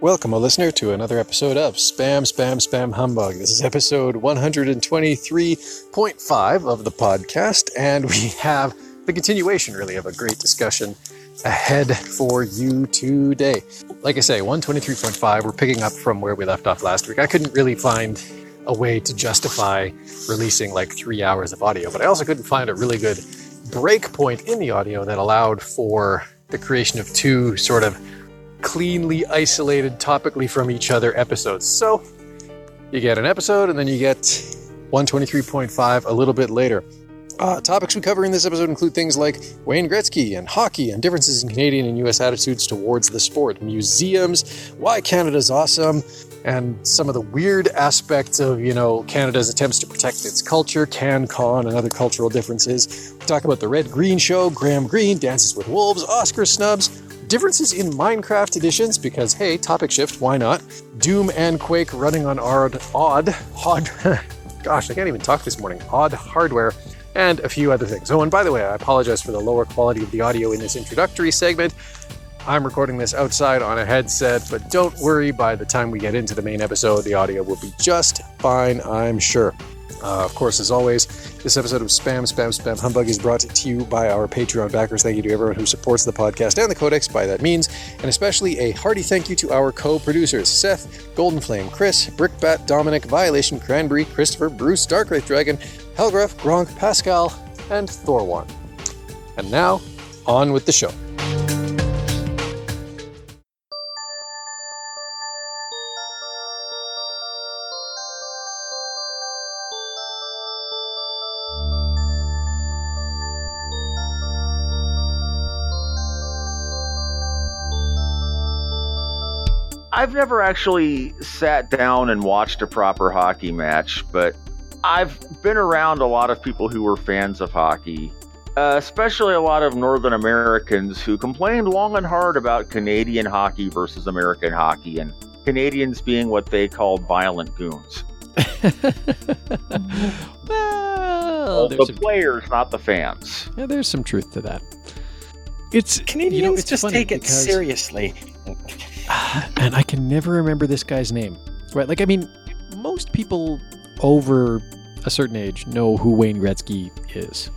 Welcome, a listener, to another episode of Spam, Spam, Spam Humbug. This is episode 123.5 of the podcast, and we have the continuation, really, of a great discussion ahead for you today. Like I say, 123.5, we're picking up from where we left off last week. I couldn't really find a way to justify releasing like three hours of audio, but I also couldn't find a really good break point in the audio that allowed for the creation of two sort of cleanly isolated topically from each other episodes. So you get an episode and then you get 123.5 a little bit later. Uh, topics we cover in this episode include things like Wayne Gretzky and hockey and differences in Canadian and US attitudes towards the sport, museums, why Canada's awesome, and some of the weird aspects of, you know, Canada's attempts to protect its culture, CanCon, and other cultural differences. We talk about the Red Green Show, Graham Greene, Dances with Wolves, Oscar snubs, differences in Minecraft editions, because hey, topic shift, why not? Doom and Quake running on odd, odd, odd, gosh, I can't even talk this morning, odd hardware, and a few other things. Oh, and by the way, I apologize for the lower quality of the audio in this introductory segment. I'm recording this outside on a headset, but don't worry, by the time we get into the main episode, the audio will be just fine, I'm sure. Uh, of course, as always, this episode of Spam, Spam, Spam Humbug is brought to you by our Patreon backers. Thank you to everyone who supports the podcast and the Codex by that means, and especially a hearty thank you to our co producers Seth, Golden Flame, Chris, Brickbat, Dominic, Violation, Cranberry, Christopher, Bruce, Darkwraith Dragon, Helgraf, Gronk, Pascal, and Thorwan. And now, on with the show. I've never actually sat down and watched a proper hockey match, but I've been around a lot of people who were fans of hockey, uh, especially a lot of Northern Americans who complained long and hard about Canadian hockey versus American hockey, and Canadians being what they called violent goons. well, the some, players, not the fans. yeah, there's some truth to that. It's Canadians you know, it's just take it because- seriously. and I can never remember this guy's name. Right? Like, I mean, most people over a certain age know who Wayne Gretzky is.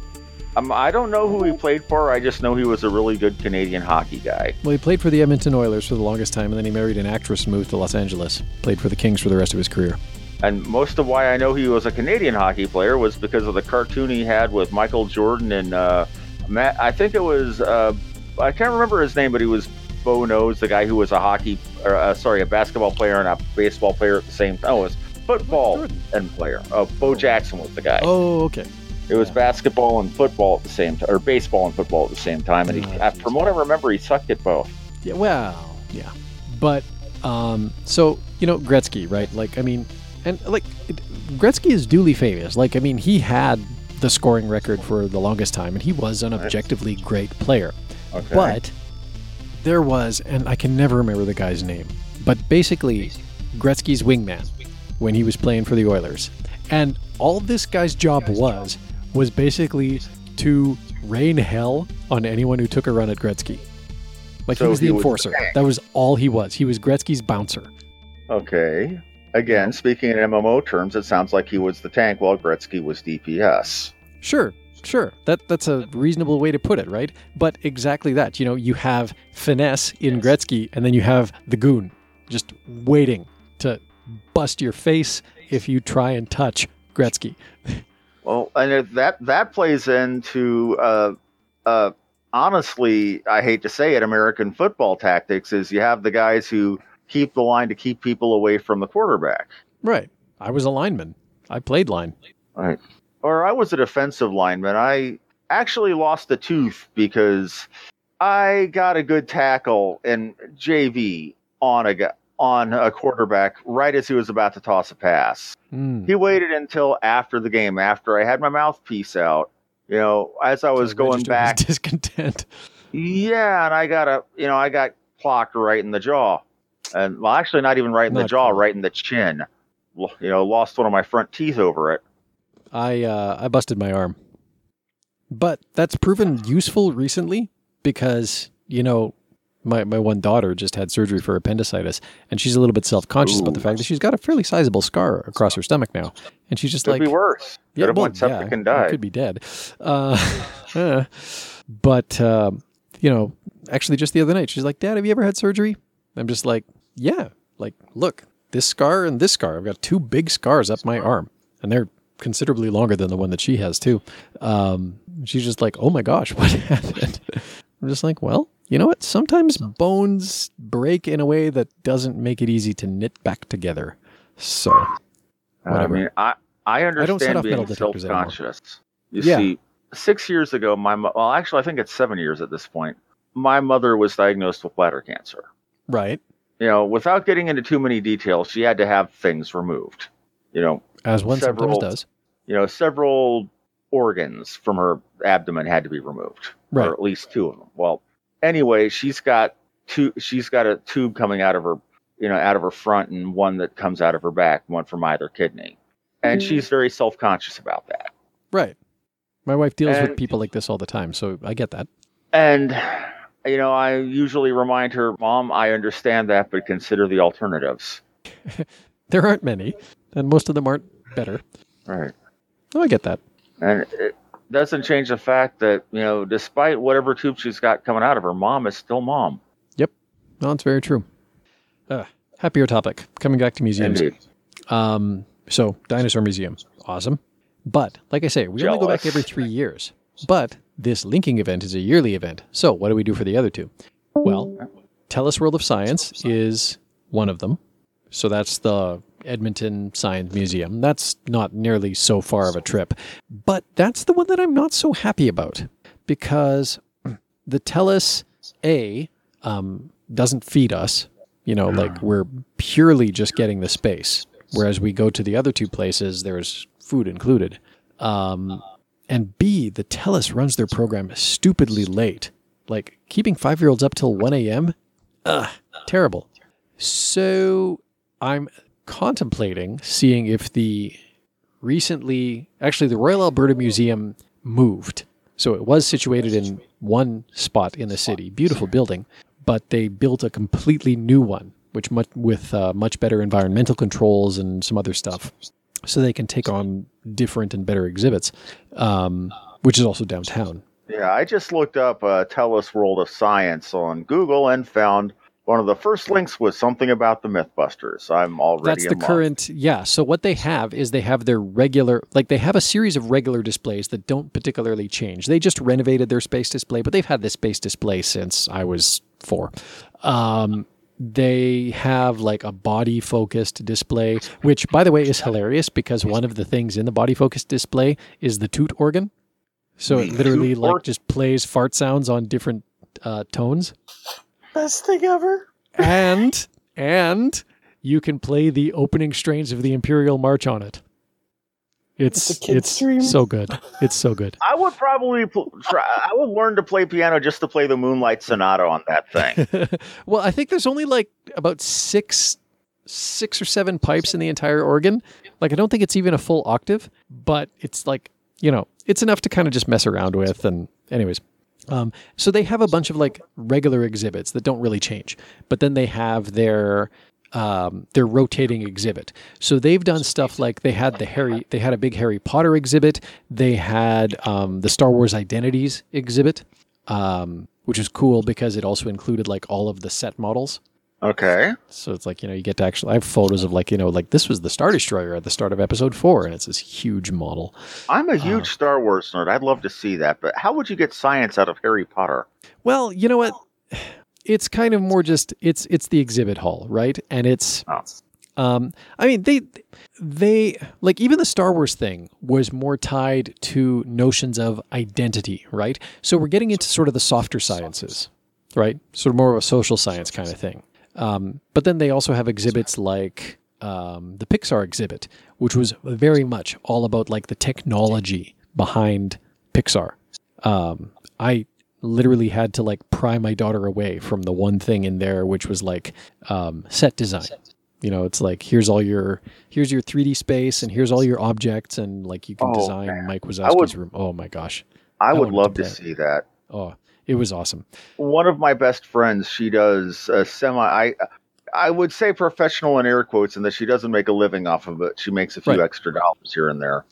Um, I don't know who he played for. I just know he was a really good Canadian hockey guy. Well, he played for the Edmonton Oilers for the longest time, and then he married an actress and moved to Los Angeles. Played for the Kings for the rest of his career. And most of why I know he was a Canadian hockey player was because of the cartoon he had with Michael Jordan and uh, Matt. I think it was uh, I can't remember his name, but he was Bo Knows, the guy who was a hockey, or uh, sorry, a basketball player and a baseball player at the same time. Oh, it was football and player. Oh, Bo Jackson was the guy. Oh, okay. It was basketball and football at the same time, or baseball and football at the same time. And he, Oh, uh, from what I remember, he sucked at both. Yeah, well, yeah. But, um, so, you know, Gretzky, right? Like, I mean, and like, Gretzky is duly famous. Like, I mean, he had the scoring record for the longest time, and he was an objectively great player. Okay. But there was, and I can never remember the guy's name, but basically, Gretzky's wingman when he was playing for the Oilers. And all this guy's job was, was basically to rain hell on anyone who took a run at Gretzky. Like he was the he enforcer. tank. that was all he was. He was Gretzky's bouncer. Okay. Again, speaking in MMO terms, it sounds like he was the tank while Gretzky was DPS. Sure, sure. That that's a reasonable way to put it, right? But exactly that. You know, you have finesse in Gretzky, and then you have the goon just waiting to bust your face if you try and touch Gretzky. Well, and that that plays into uh, uh, honestly, I hate to say it, American football tactics is you have the guys who keep the line to keep people away from the quarterback. Right. I was a lineman. I played line. Right. Or I was a defensive lineman. I actually lost a tooth because I got a good tackle in JV on a on a quarterback right as he was about to toss a pass. Mm. He waited until after the game, after I had my mouthpiece out. You know, as I was going back. discontent. Yeah, and I got a, you know, I got clocked right in the jaw, and well, actually, not even right in the jaw, cool. right in the chin. You know, lost one of my front teeth over it. I uh, I busted my arm, but that's proven useful recently because you know my, my one daughter just had surgery for appendicitis, and she's a little bit self conscious about the fact that she's got a fairly sizable scar across her stomach now, and she's just like, It Could like, be worse. Could have well, went yeah, and died. Could be dead. Uh, uh, but um, you know, actually, just the other night, she's like, "Dad, have you ever had surgery?" I'm just like, "Yeah." Like, look, this scar and this scar. I've got two big scars up my arm, and they're considerably longer than the one that she has too. Um, she's just like, "Oh my gosh, what happened?" I'm just like, "Well." You know what? Sometimes bones break in a way that doesn't make it easy to knit back together. So, I mean, I I don't set understand metal being anymore. self-conscious. You Yeah. see, six years ago, my mo- well, actually, I think it's seven years at this point. My mother was diagnosed with bladder cancer. right. You know, without getting into too many details, she had to have things removed. You know, As one Several- sometimes does. you know, several organs from her abdomen had to be removed, Right. or at least two of them. Well, anyway, she's got two. She's got a tube coming out of her, you know, out of her front, and one that comes out of her back, one from either kidney, and Mm. she's very self-conscious about that. Right. My wife deals with people like this all the time, so I get that. And you know, I usually remind her, "Mom, I understand that, but consider the alternatives." There aren't many, and most of them aren't better. Right. Oh, I get that. And it doesn't change the fact that you know, despite whatever tube she's got coming out of her, mom is still mom. Yep. No, it's very true. Uh, happier topic. Coming back to museums. Indeed. Um, so dinosaur museum, awesome. But like I say, we only go back every three years. But this linking event is a yearly event. So what do we do for the other two? Well, Telus World of Science is one of them. So that's the Edmonton Science Museum. That's not nearly so far of a trip. But that's the one that I'm not so happy about because the Telus A um, doesn't feed us. You know, like we're purely just getting the space. Whereas we go to the other two places, there's food included. Um, and B, the Telus runs their program stupidly late. Like keeping five year olds up till 1 a.m. Ugh, terrible. So I'm contemplating seeing if the recently, actually, the Royal Alberta Museum moved. So it was situated in one spot in the city, beautiful building, but they built a completely new one, which much, with uh, much better environmental controls and some other stuff, so they can take on different and better exhibits, um, which is also downtown. Yeah, I just looked up uh, Telus World of Science on Google and found one of the first links was something about the Mythbusters. I'm already That's the in current, yeah. So what they have is they have their regular, like they have a series of regular displays that don't particularly change. They just renovated their space display, but they've had this space display since I was four. Um, they have like a body focused display, which by the way is hilarious because one of the things in the body focused display is the toot organ. So it literally like just plays fart sounds on different uh, tones Best thing ever. and and you can play the opening strains of the Imperial March on it. It's It's it's so good. It's so good. I would probably pl- try. I would learn to play piano just to play the Moonlight Sonata on that thing. well, I think there's only like about six six or seven pipes in the entire organ. Like I don't think it's even a full octave, but it's like, you know, it's enough to kind of just mess around with and anyways. Um, so they have a bunch of like regular exhibits that don't really change, but then they have their um, their rotating exhibit. So they've done stuff like they had the Harry, they had a big Harry Potter exhibit. They had um, the Star Wars Identities exhibit, um, which is cool because it also included like all of the set models. Okay. So it's like you know you get to actually I have photos of like you know like this was the Star Destroyer at the start of Episode Four, and it's this huge model. I'm Uh. a huge Star Wars nerd. I'd love to see that, but how would you get science out of Harry Potter? Well, you know what? It's kind of more just it's it's the exhibit hall, right? And it's Oh. um I mean they they like even the Star Wars thing was more tied to notions of identity, right? So we're getting into sort of the softer sciences, right? Sort of more of a social science kind of thing. Um, but then they also have exhibits like um, the Pixar exhibit, which was very much all about like the technology behind Pixar. Um, I literally had to like pry my daughter away from the one thing in there, which was like um, set design. You know, it's like here's all your here's your 3D space and here's all your objects and like you can Oh, design man. Mike Wazowski's would- room. Oh my gosh. I I would love to play. see that. Oh, It was awesome. One of my best friends, she does a semi. I I would say professional in air quotes, in that she doesn't make a living off of it. She makes a few Right. extra dollars here and there.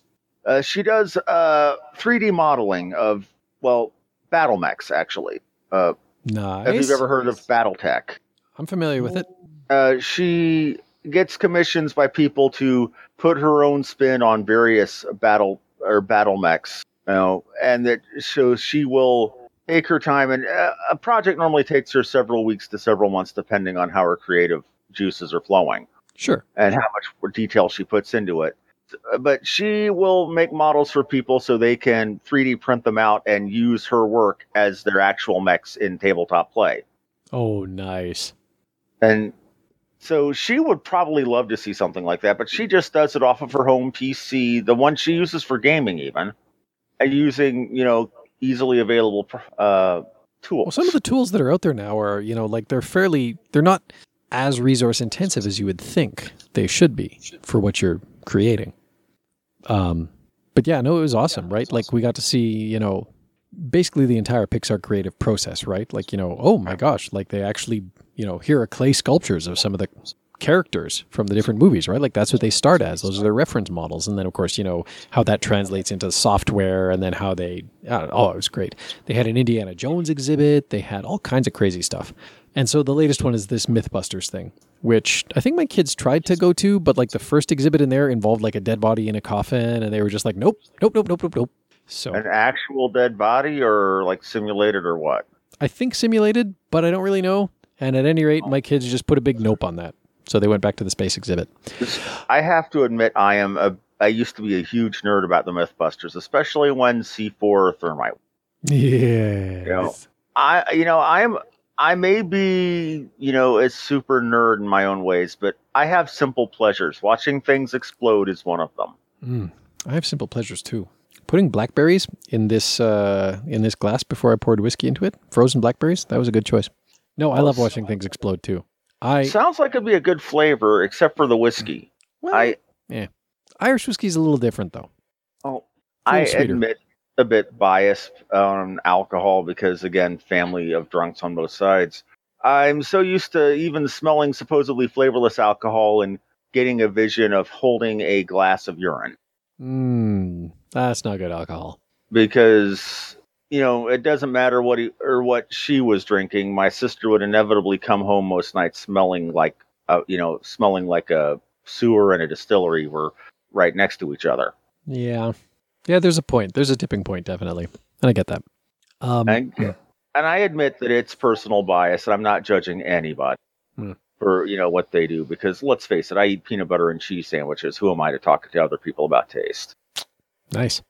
Uh, she does uh, 3D modeling of well battle mechs actually. Uh, Nice. Have you ever heard of BattleTech? I'm familiar with it. uh, she gets commissions by people to put her own spin on various battle or battle mechs, you know, and that so she will take her time. And uh, a project normally takes her several weeks to several months, depending on how her creative juices are flowing Sure. and how much detail she puts into it. But she will make models for people so they can 3D print them out and use her work as their actual mechs in tabletop play. Oh, nice. And so she would probably love to see something like that, but she just does it off of her home PC, the one she uses for gaming, even, using you know easily available uh, tools. Well, some of the tools that are out there now are, you know, like they're fairly, they're not as resource intensive as you would think they should be for what you're creating. Um, but yeah, no, it was awesome, right? Like we got to see, you know, basically the entire Pixar creative process, right? Like, you know, oh my gosh, like they actually, you know, here are clay sculptures of some of the characters from the different movies, right? Like that's what they start as. Those are their reference models. And then, of course, you know, how that translates into software and then how they, know, oh, it was great. They had an Indiana Jones exhibit. They had all kinds of crazy stuff. And so the latest one is this Mythbusters thing, which I think my kids tried to go to, but like the first exhibit in there involved like a dead body in a coffin. And they were just like, nope, nope, nope, nope, nope, nope. So An actual dead body, or like simulated, or what? I think simulated, but I don't really know. And at any rate, oh. my kids just put a big nope on that. So they went back to the space exhibit. I have to admit, I am a. I used to be a huge nerd about the MythBusters, especially when C4 Thermite. Yeah. I, you know, I'm. I may be, you know, a super nerd in my own ways, but I have simple pleasures. Watching things explode is one of them. Mm, I have simple pleasures too. Putting blackberries in this uh, in this glass before I poured whiskey into it, frozen blackberries, that was a good choice. No, I love watching things explode too. I Sounds like it'd be a good flavor, except for the whiskey. well, I yeah, Irish whiskey's a little different though. oh, I sweeter. admit a bit biased on alcohol because again, family of drunks on both sides. I'm so used to even smelling supposedly flavorless alcohol and getting a vision of holding a glass of urine Mm, that's not good alcohol. because you know it doesn't matter what he or what she was drinking. My sister would inevitably come home most nights smelling like uh, you know smelling like a sewer and a distillery were right next to each other. Yeah, yeah. There's a point. There's a tipping point, definitely, and I get that. Um, And, and I admit that it's personal bias, and I'm not judging anybody Hmm. for you know what they do because let's face it, I eat peanut butter and cheese sandwiches. Who am I to talk to other people about taste? nice.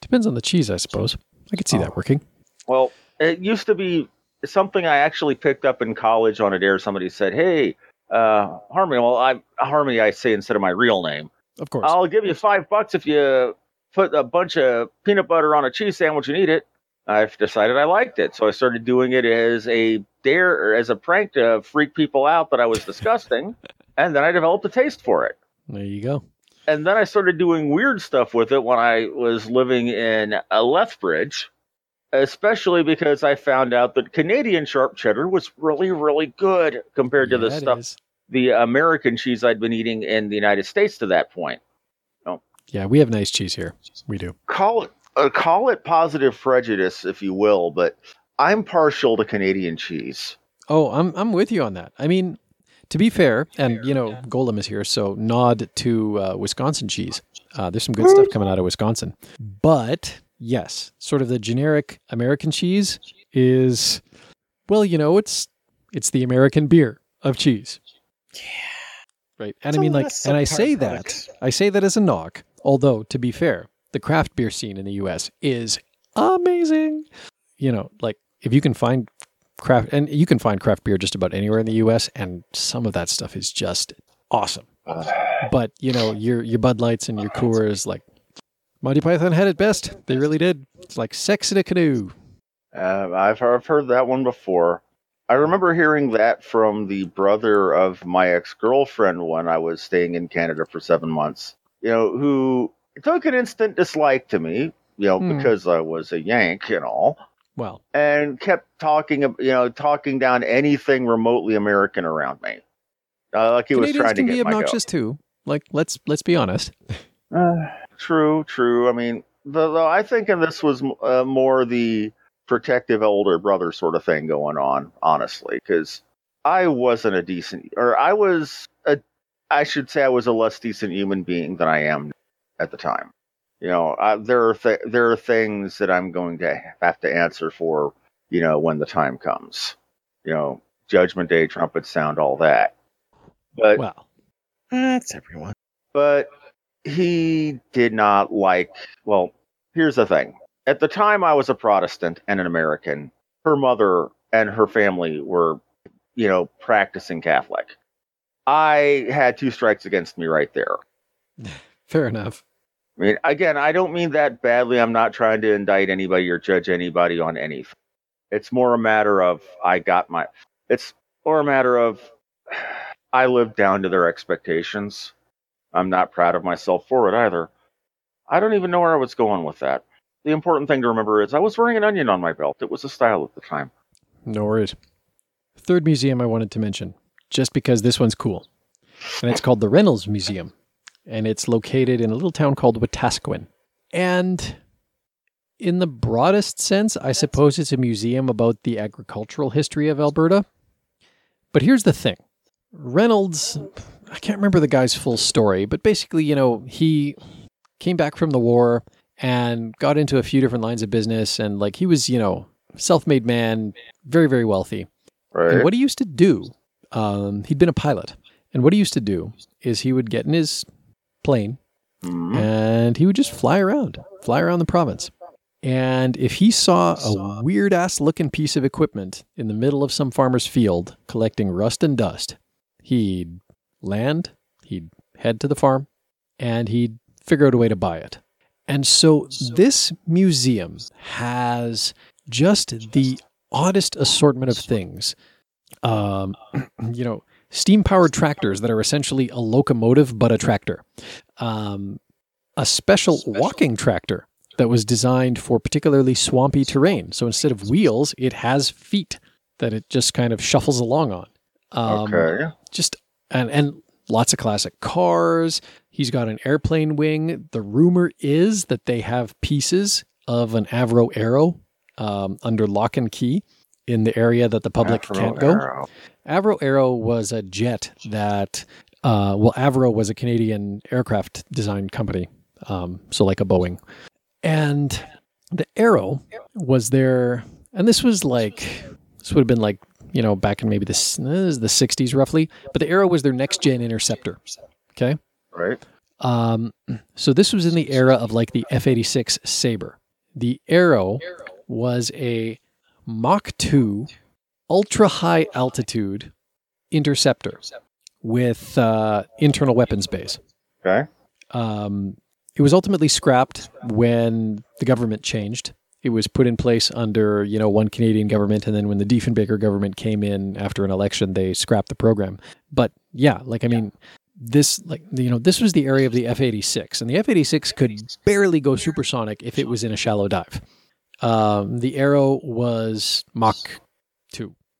Depends on the cheese, I suppose. I could see that working. Well, it used to be something I actually picked up in college on a dare. Somebody said, "Hey, uh, Harmony." Well, I'm Harmony. I say instead of my real name. Of course. I'll give you five bucks if you put a bunch of peanut butter on a cheese sandwich and eat it. I've decided I liked it, so I started doing it as a dare or as a prank to freak people out that I was disgusting, and then I developed a taste for it. there you go. And then I started doing weird stuff with it when I was living in uh, Lethbridge, especially because I found out that Canadian sharp cheddar was really, really good compared to the Yeah, stuff, is. the American cheese I'd been eating in the United States to that point. Oh. Yeah, we have nice cheese here. We do. call it uh, call it positive prejudice if you will, but I'm partial to Canadian cheese. Oh, I'm I'm with you on that. I mean, to be fair, and you know, Golem is here, so nod to uh, Wisconsin cheese. Uh, there's some good stuff coming out of Wisconsin, but yes, sort of the generic American cheese is, well, you know, it's it's the American beer of cheese. Yeah. Right, and I mean, like, and I say that I say that as a knock. Although, to be fair, the craft beer scene in the U.S. is amazing. You know, like if you can find craft, and you can find craft beer just about anywhere in the U.S., and some of that stuff is just awesome. But you know, your your Bud Lights and your Coors, like Monty Python had it best. They really did. It's like sex in a canoe. Uh, I've I've heard that one before. I remember hearing that from the brother of my ex girlfriend when I was staying in Canada for seven months. You know, who took an instant dislike to me. You know, Hmm. because I was a Yank and all. Well, and kept talking, you know, talking down anything remotely American around me. Uh, like he was Canadians trying to get be obnoxious too. Like let's let's be honest. Uh, true, true. I mean, though I think in this was uh, more the protective older brother sort of thing going on, honestly, because I wasn't a decent, or I was a, I should say, I was a less decent human being than I am at the time. You know, I, there are th- there are things that I'm going to have to answer for. You know, when the time comes. You know, Judgment Day, trumpet sound, all that. But Well, That's everyone. but he did not like well here's the thing at the time i was a protestant and an american her mother and her family were you know practicing catholic i had two strikes against me right there fair enough. I mean again i don't mean that badly i'm not trying to indict anybody or judge anybody on anything it's more a matter of i got my it's more a matter of i lived down to their expectations i'm not proud of myself for it either i don't even know where i was going with that the important thing to remember is i was wearing an onion on my belt it was a style at the time No worries. Third museum I wanted to mention, just because this one's cool. And it's called the Reynolds Museum. And it's located in a little town called Wetaskiwin. And in the broadest sense, I suppose it's a museum about the agricultural history of Alberta. But here's the thing Reynolds, I can't remember the guy's full story, but basically, you know, he came back from the war and got into a few different lines of business. And like he was, you know, self made man, very, very wealthy. right And what he used to do, um, he'd been a pilot. And what he used to do is he would get in his plane Mhm. and he would just fly around, fly around the province. And if he saw a weird ass looking piece of equipment in the middle of some farmer's field collecting rust and dust, he'd land, he'd head to the farm, and he'd figure out a way to buy it. And so this museum has just the oddest assortment of things. Um, you know, steam powered tractors that are essentially a locomotive but a tractor. Um, a special walking tractor that was designed for particularly swampy terrain. So instead of wheels, it has feet that it just kind of shuffles along on. Um, okay just and and lots of classic cars. He's got an airplane wing. The rumor is that they have pieces of an Avro Arrow um, under lock and key in the area that the public can't go. Arrow. Avro Arrow was a jet that, uh, well, Avro was a Canadian aircraft design company, um, so like a Boeing. And the Arrow was there, and this was like, this would have been like, you know, back in maybe the, this is the 60s roughly, but the Arrow was their next gen interceptor. Okay. right Um, so this was in the era of like the F 86 Sabre. The Arrow was a Mach 2 ultra high altitude interceptor with uh, internal weapons bays. okay Um, it was ultimately scrapped when the government changed. It was put in place under, you know, one Canadian government, and then when the Diefenbaker government came in after an election, they scrapped the program. But yeah, like I mean, this like you know this was the area of the F-86, and the F-86 could barely go supersonic if it was in a shallow dive. Um, the Arrow was Mach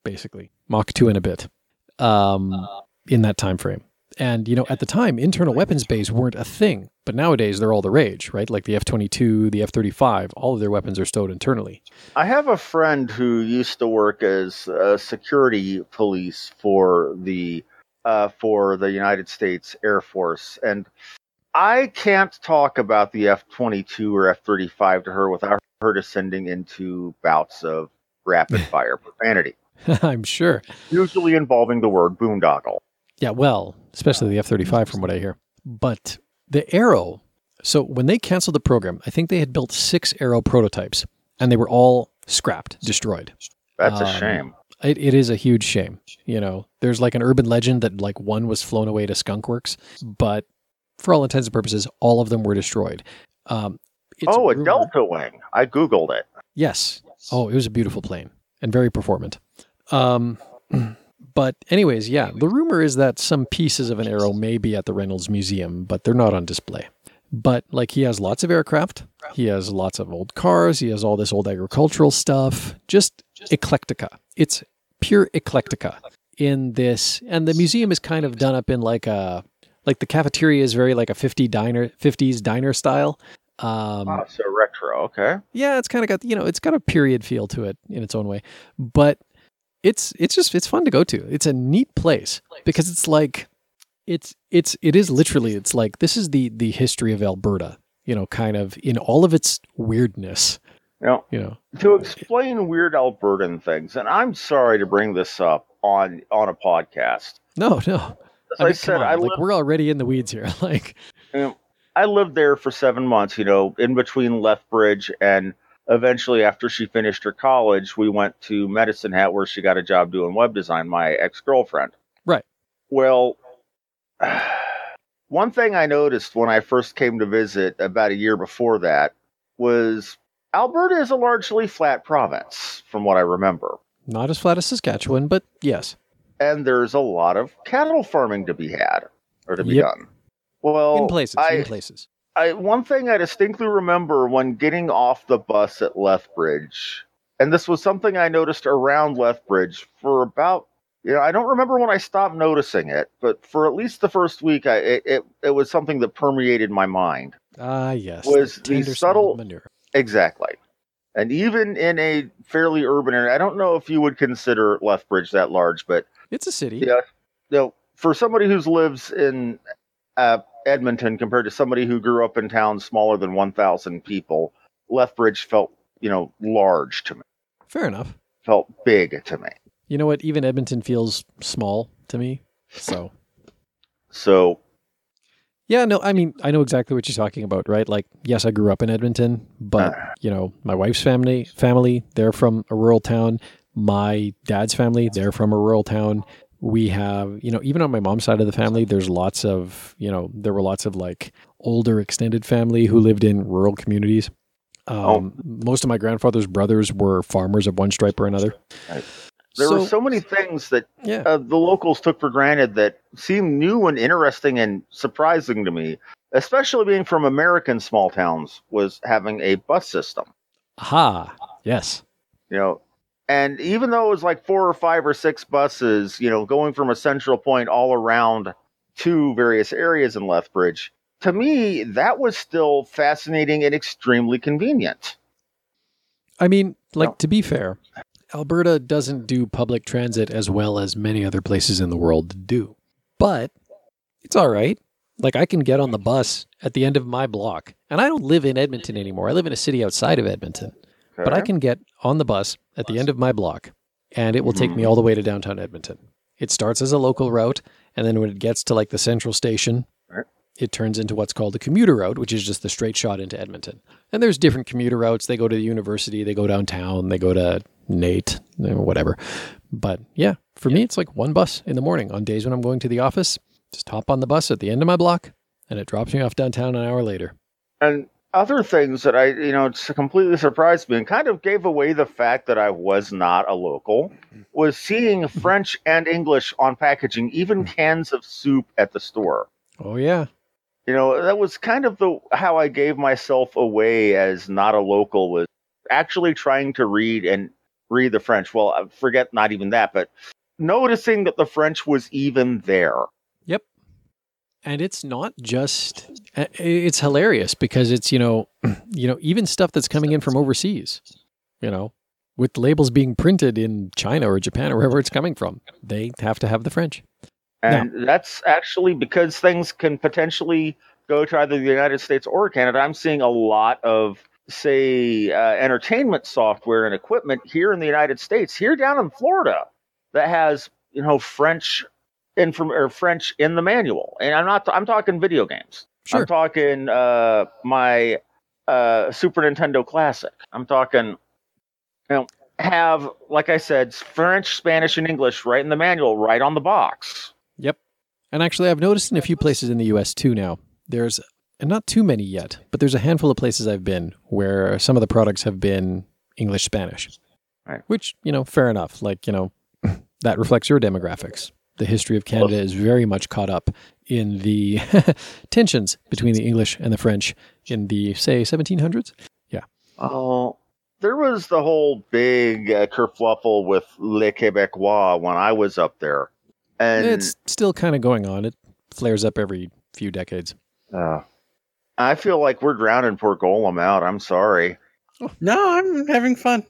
basically Mach two and a bit, um, in that time frame. And you know, at the time, internal weapons bays weren't a thing, but nowadays they're all the rage, right? Like the F twenty two, the F thirty five, all of their weapons are stowed internally. I have a friend who used to work as a security police for the uh, for the United States Air Force, and I can't talk about the F twenty two or F thirty five to her without her descending into bouts of rapid fire profanity, I'm sure. usually involving the word boondoggle. Yeah, well, especially the F 35 from what I hear. But the Arrow, so when they canceled the program, I think they had built six Arrow prototypes and they were all scrapped, destroyed. That's a Um, shame. It, it is a huge shame. You know, there's like an urban legend that like one was flown away to Skunk Works, but for all intents and purposes, all of them were destroyed. Um, it's Oh, a rumored- Delta Wing. I googled it. Yes. Oh, it was a beautiful plane and very performant. Um, but anyways, yeah, the rumor is that some pieces of an arrow may be at the Reynolds Museum, but they're not on display. But like he has lots of aircraft, he has lots of old cars, he has all this old agricultural stuff, just eclectica. It's pure eclectica in this and the museum is kind of done up in like a like the cafeteria is very like a 50 diner 50s diner style. Um Ah, so retro. Okay. yeah, it's kind of got you know, it's got a period feel to it in its own way. But it's it's just it's fun to go to. It's a neat place because it's like it's it's it is literally it's like this is the the history of Alberta, you know, kind of in all of its weirdness, You know, you know. to explain weird Albertan things, and I'm sorry to bring this up on on a podcast. No, no. As I, I, mean, said, on, I like lived, we're already in the weeds here. Like you know, I lived there for seven months. You know, in between Lethbridge and eventually, after she finished her college, we went to Medicine Hat, where she got a job doing web design. My ex girlfriend. Right. Well, one thing I noticed when I first came to visit about a year before that was Alberta is a largely flat province, from what I remember. not as flat as Saskatchewan, but yes. and there's a lot of cattle farming to be had or to be Yep. done. Well, in places, I, in places. I one thing I distinctly remember when getting off the bus at Lethbridge, and this was something I noticed around Lethbridge for about you know I don't remember when I stopped noticing it, but for at least the first week, I it it, it was something that permeated my mind. Ah, yes. was the tender subtle- manure. Exactly. And even in a fairly urban area, I don't know if you would consider Lethbridge that large, but It's a city. Yeah. you know, for somebody who lives in uh, Edmonton compared to somebody who grew up in towns smaller than 1,000 people, Lethbridge felt, you know, large to me, Fair enough. felt big to me. You know what? Even Edmonton feels small to me. So So, Yeah, no, I mean, I know exactly what you're talking about, right? Like, yes, I grew up in Edmonton, but uh. you know, my wife's family, family, they're from a rural town. My dad's family, they're from a rural town. We have, you know, even on my mom's side of the family, there's lots of, you know, there were lots of like older extended family who lived in rural communities. Um, Most of my grandfather's brothers were farmers of one stripe or another. there so, were so many things that yeah, uh, the locals took for granted that seemed new and interesting and surprising to me, especially being from American small towns, was having a bus system. aha, yes, you know and even though it was like four or five or six buses you know going from a central point all around to various areas in lethbridge to me that was still fascinating and extremely convenient I mean, like No. to be fair, Alberta doesn't do public transit as well as many other places in the world do. But it's all right. Like I can get on the bus at the end of my block. And I don't live in Edmonton anymore. I live in a city outside of Edmonton. But I can get on the bus at the end of my block and it will take me mm-hmm. all the way to downtown Edmonton. It starts as a local route and then when it gets to like the central station, Right. it turns into what's called a commuter route, which is just the straight shot into Edmonton. And there's different commuter routes. They go to the university, they go downtown, they go to NAIT, or whatever. But yeah, for me, it's like one bus in the morning on days when I'm going to the office. Just hop on the bus at the end of my block, and it drops me off downtown an hour later. and other things that i you know completely surprised me and kind of gave away the fact that i was not a local mm-hmm. was seeing mm-hmm. french and english on packaging even mm-hmm. cans of soup at the store. Oh yeah, you know that was kind of the how i gave myself away as not a local was actually trying to read and read the french. Well I forget not even that but noticing that the french was even there. Yep. And it's not just it's hilarious because it's, you know, you know, even stuff that's coming in from overseas, you know, with labels being printed in China or Japan or wherever it's coming from. They have to have the French. and that's actually because things can potentially go to either the united states or canada i'm seeing a lot of say uh, entertainment software and equipment here in the united states here down in florida that has you know french inform or french in the manual and i'm not i'm talking video games Sure. i'm talking uh my uh super nintendo classic i'm talking you know have like i said french spanish and english right in the manual right on the box Yep. And actually I've noticed in a few places in the US too now. There's and not too many yet, but there's a handful of places I've been where some of the products have been English Spanish. Right. Which, you know, fair enough. Like, you know, that reflects your demographics. The history of Canada is very much caught up in the tensions between the English and the French in the say 1700s. Yeah. Oh, there was the whole big uh, kerfluffle with Les Québécois when I was up there, and it's still kind of going on. It flares up every few decades. uh, I feel like we're drowning poor Golem out. I'm sorry. No, I'm having fun.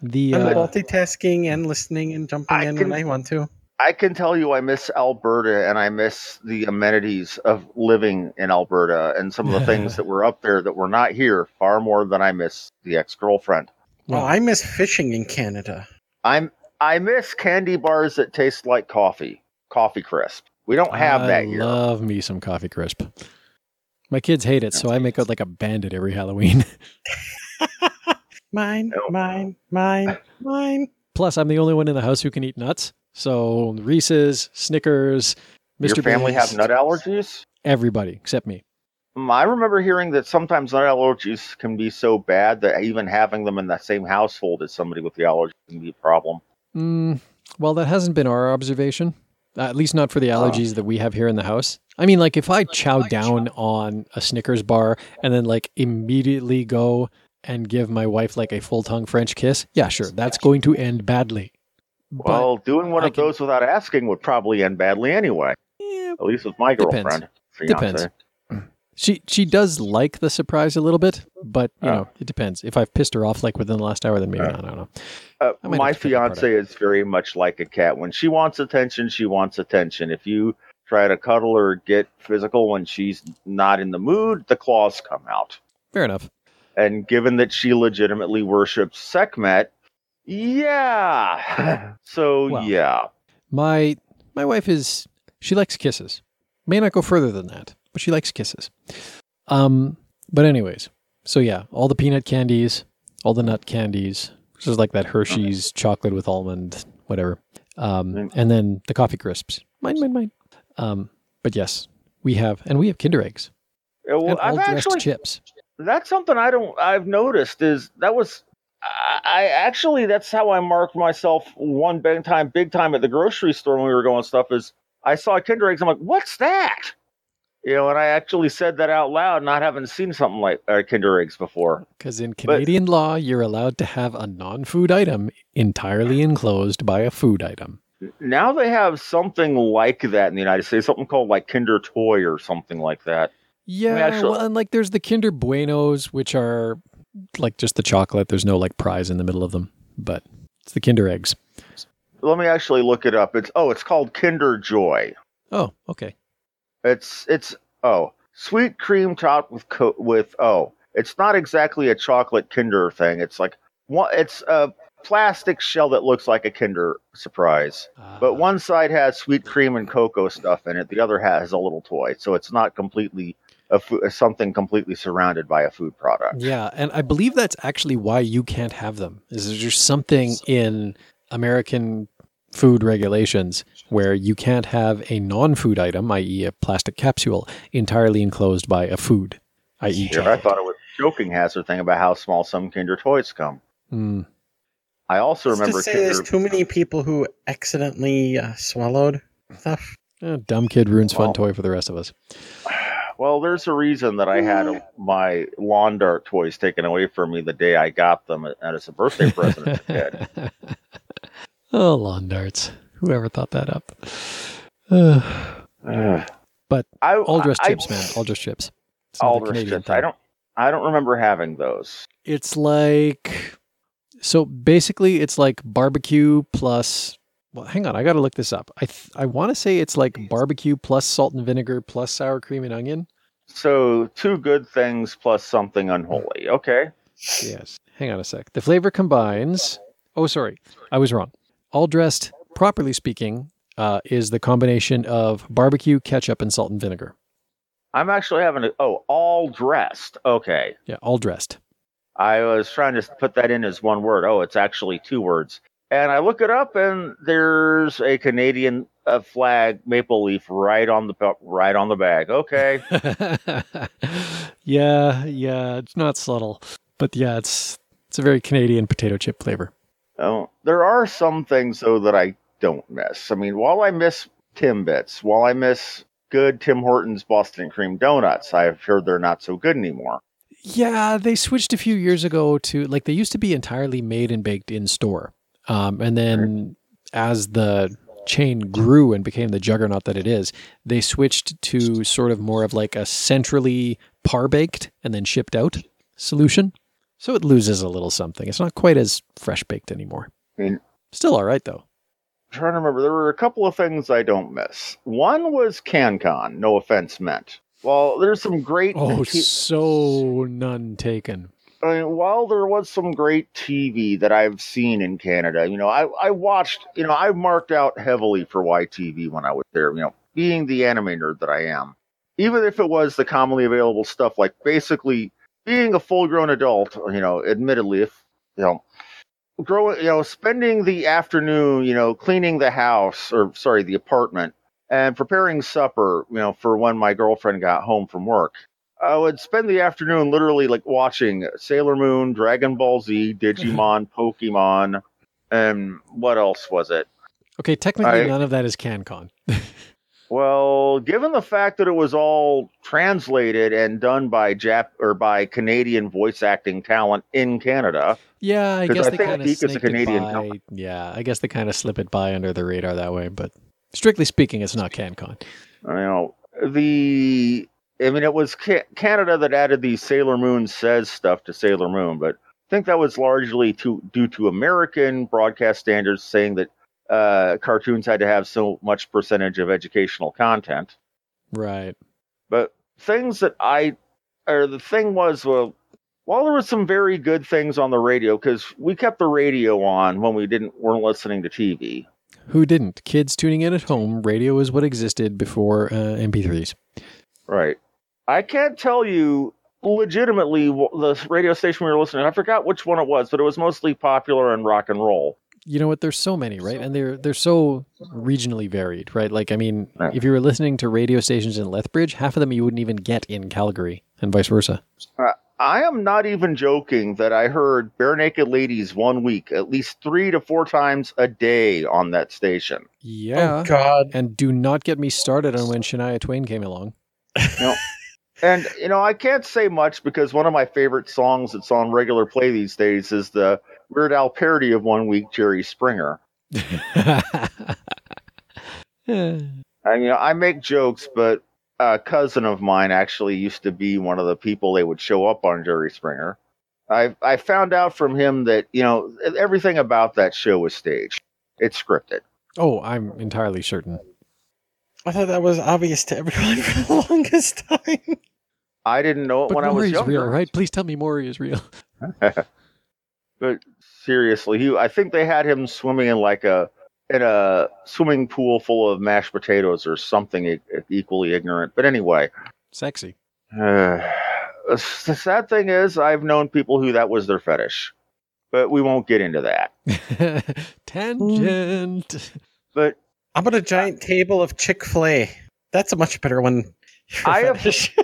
The I'm uh, multitasking and listening and jumping I in can- when I want to. I can tell you, I miss Alberta, and I miss the amenities of living in Alberta, and some of the things that were up there that were not here, far more than I miss the ex-girlfriend. Well, I miss fishing in Canada. I'm I miss candy bars that taste like coffee, coffee crisp. We don't have I that here. love me some coffee crisp. My kids hate it, so I make out like a bandit every Halloween. Mine, No. mine, mine, mine. Plus, I'm the only one in the house who can eat nuts. So Reese's, Snickers, Mr. Your family Beast, have nut allergies? Everybody except me. Um, I remember hearing that sometimes nut allergies can be so bad that even having them in the same household as somebody with the allergy can be a problem. Mm, well, that hasn't been our observation. At least not for the allergies that we have here in the house. I mean, like if I chow down on a Snickers bar and then like immediately go and give my wife like a full tongue French kiss, yeah, sure, that's going to end badly. Well, doing one I of can- those without asking would probably end badly anyway. yeah, At least with my Depends. girlfriend. Fiance. Depends. she she does like the surprise a little bit, but you Oh. know, it depends. If I've pissed her off like within the last hour, then maybe Oh. not. I don't know. Uh, I my have to pick that part fiance is very much like a cat. When she wants attention, she wants attention. If you try to cuddle or get physical when she's not in the mood, the claws come out. Fair enough. And given that she legitimately worships Sekhmet, yeah. so Well. yeah. My my wife is she likes kisses. May not go further than that, but she likes kisses. Um, but anyways, so yeah, all the peanut candies, all the nut candies, which is like that Hershey's chocolate with almond, whatever. Um, and then the coffee crisps. Mine, mine, mine. Um, but yes, we have, and we have Kinder eggs Uh, Well, and all I've dressed actually chips. that's something I don't I've noticed is that was I, I actually that's how I marked myself one big time big time at the grocery store when we were going stuff is I saw Kinder eggs. I'm like what's that? You know and I actually said that out loud not having seen something like uh, Kinder eggs before. Because in Canadian law, you're allowed to have a non-food item entirely enclosed by a food item. now they have something like that in the United States something called like Kinder Toy or something like that. Yeah, actually- well, and like there's the Kinder Buenos, which are like just the chocolate. There's no like prize in the middle of them, but it's the Kinder eggs. let me actually look it up it's oh it's called Kinder Joy Oh, okay. It's it's oh sweet cream topped with co- with oh it's not exactly a chocolate Kinder thing. It's like one it's a plastic shell that looks like a Kinder surprise. But Ah, one side has sweet cream and cocoa stuff in it. The other has a little toy. So it's not completely a fo- something completely surrounded by a food product. yeah, and I believe that's actually why you can't have them. Is there's just something in American food regulations where you can't have a non-food item, i.e., a plastic capsule, entirely enclosed by a food, i.e., Here, I thought it was a joking hazard thing about how small some Kinder toys come. Mm. I also Let's remember just say Kinder. there's too many people who accidentally uh, swallowed stuff. Eh, dumb kid ruins fun Well- toy for the rest of us. Well, there's a reason that I had my lawn dart toys taken away from me the day I got them as a birthday present as a kid. oh, lawn darts. Whoever thought that up? Uh, But I, all dressed I- chips, man. All dressed chips. It's dressed chips. thing. I don't. I don't remember having those. It's like so basically it's like barbecue plus well hang on, I got to look this up. I th- I want to say it's like barbecue plus salt and vinegar plus sour cream and onion. So two good things plus something unholy. Okay. Yes. Hang on a sec. The flavor combines Oh, sorry. I was wrong. All dressed properly speaking uh, is the combination of barbecue, ketchup and salt and vinegar. I'm actually having a. Oh, all dressed. Okay. Yeah, all dressed. I was trying to put that in as one word. Oh, it's actually two words. And I look it up, and there's a Canadian uh, flag maple leaf right on the right on the bag. Okay. yeah, yeah, it's not subtle, but yeah, it's it's a very Canadian potato chip flavor. Oh, there are some things though that I don't miss. I mean, while I miss Timbits. While I miss good Tim Hortons Boston cream donuts, I've heard they're not so good anymore. Yeah, they switched a few years ago to like they used to be entirely made and baked in store. Um, and then as the chain grew and became the juggernaut that it is, they switched to sort of more of like a centrally par baked and then shipped out solution. So it loses a little something. It's not quite as fresh baked anymore. Mean, Still all right though. trying to remember, there were a couple of things I don't miss. One was CanCon, no offense meant. Well, there's some great. Oh, so none taken. I mean, while there was some great TV that I've seen in Canada, you know, I, I watched, you know, I marked out heavily for YTV when I was there, you know, being the anime nerd that I am. Even if it was the commonly available stuff, like basically being a full grown adult, you know, admittedly, if, you know, growing, you know, spending the afternoon, you know, cleaning the house or, sorry, the apartment and preparing supper, you know, for when my girlfriend got home from work. I would spend the afternoon literally like watching Sailor Moon, Dragon Ball Z, Digimon, Pokemon, and what else was it? Okay, technically I- none of that is CanCon. Well, given the fact that it was all translated and done by Jap or by Canadian voice acting talent in Canada, Yeah, I guess I they kind of Geek is a snaked it by. Yeah, I guess they kind of slip it by under the radar that way. But strictly speaking, it's not CanCon. you know, the I mean, it was ca- Canada that added the Sailor Moon says stuff to Sailor Moon, but I think that was largely to due to American broadcast standards saying that uh, cartoons had to have so much percentage of educational content. Right. But things that I, or the thing was, well, while there was some very good things on the radio, because we kept the radio on when we didn't weren't listening to TV. Who didn't? Kids tuning in at home. Radio is what existed before uh, MP3s. Right. I can't tell you legitimately wh- the radio station we were listening. to. I forgot which one it was, but it was mostly popular in rock and roll. You know what? There's so many, right? And they're they're so regionally varied, right? Like, I mean, Right. if you were listening to radio stations in Lethbridge, half of them you wouldn't even get in Calgary, and vice versa. Uh, I am not even joking that I heard Barenaked Ladies one week at least three to four times a day on that station. Yeah. Oh God. And do not get me started on when Shania Twain came along. And you know, I can't say much because one of my favorite songs that's on regular play these days is the Weird Al parody of One Week Jerry Springer. I mean, I make jokes, but a cousin of mine actually used to be one of the people they would show up on Jerry Springer. I I found out from him that you know everything about that show was staged. It's scripted. oh, I'm entirely certain. I thought that was obvious to everyone for the longest time. I didn't know it But when I was Maury's younger. real, right? Please tell me Maury is real. But seriously, he I think they had him swimming in like a in a swimming pool full of mashed potatoes or something e- equally ignorant. But anyway, Sexy. uh, the sad thing is I've known people who that was their fetish. But we won't get into that. Tangent. But I'm about a giant table of Chick Fil A? That's a much better one. for I have- fetish.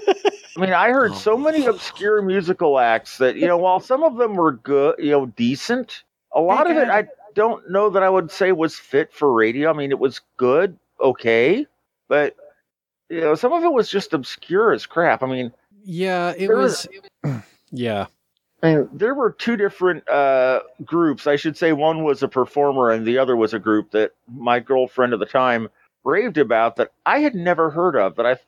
I mean, I heard Oh, so many obscure musical acts that, you know, while some of them were good, you know, decent, a lot of it I don't know that I would say was fit for radio. I mean, it was good, okay, but, you know, some of it was just obscure as crap. I mean, Yeah, it There was. Yeah. I mean, there were two different uh, groups. I should say one was a performer and the other was a group that my girlfriend at the time raved about that I had never heard of. That I, should-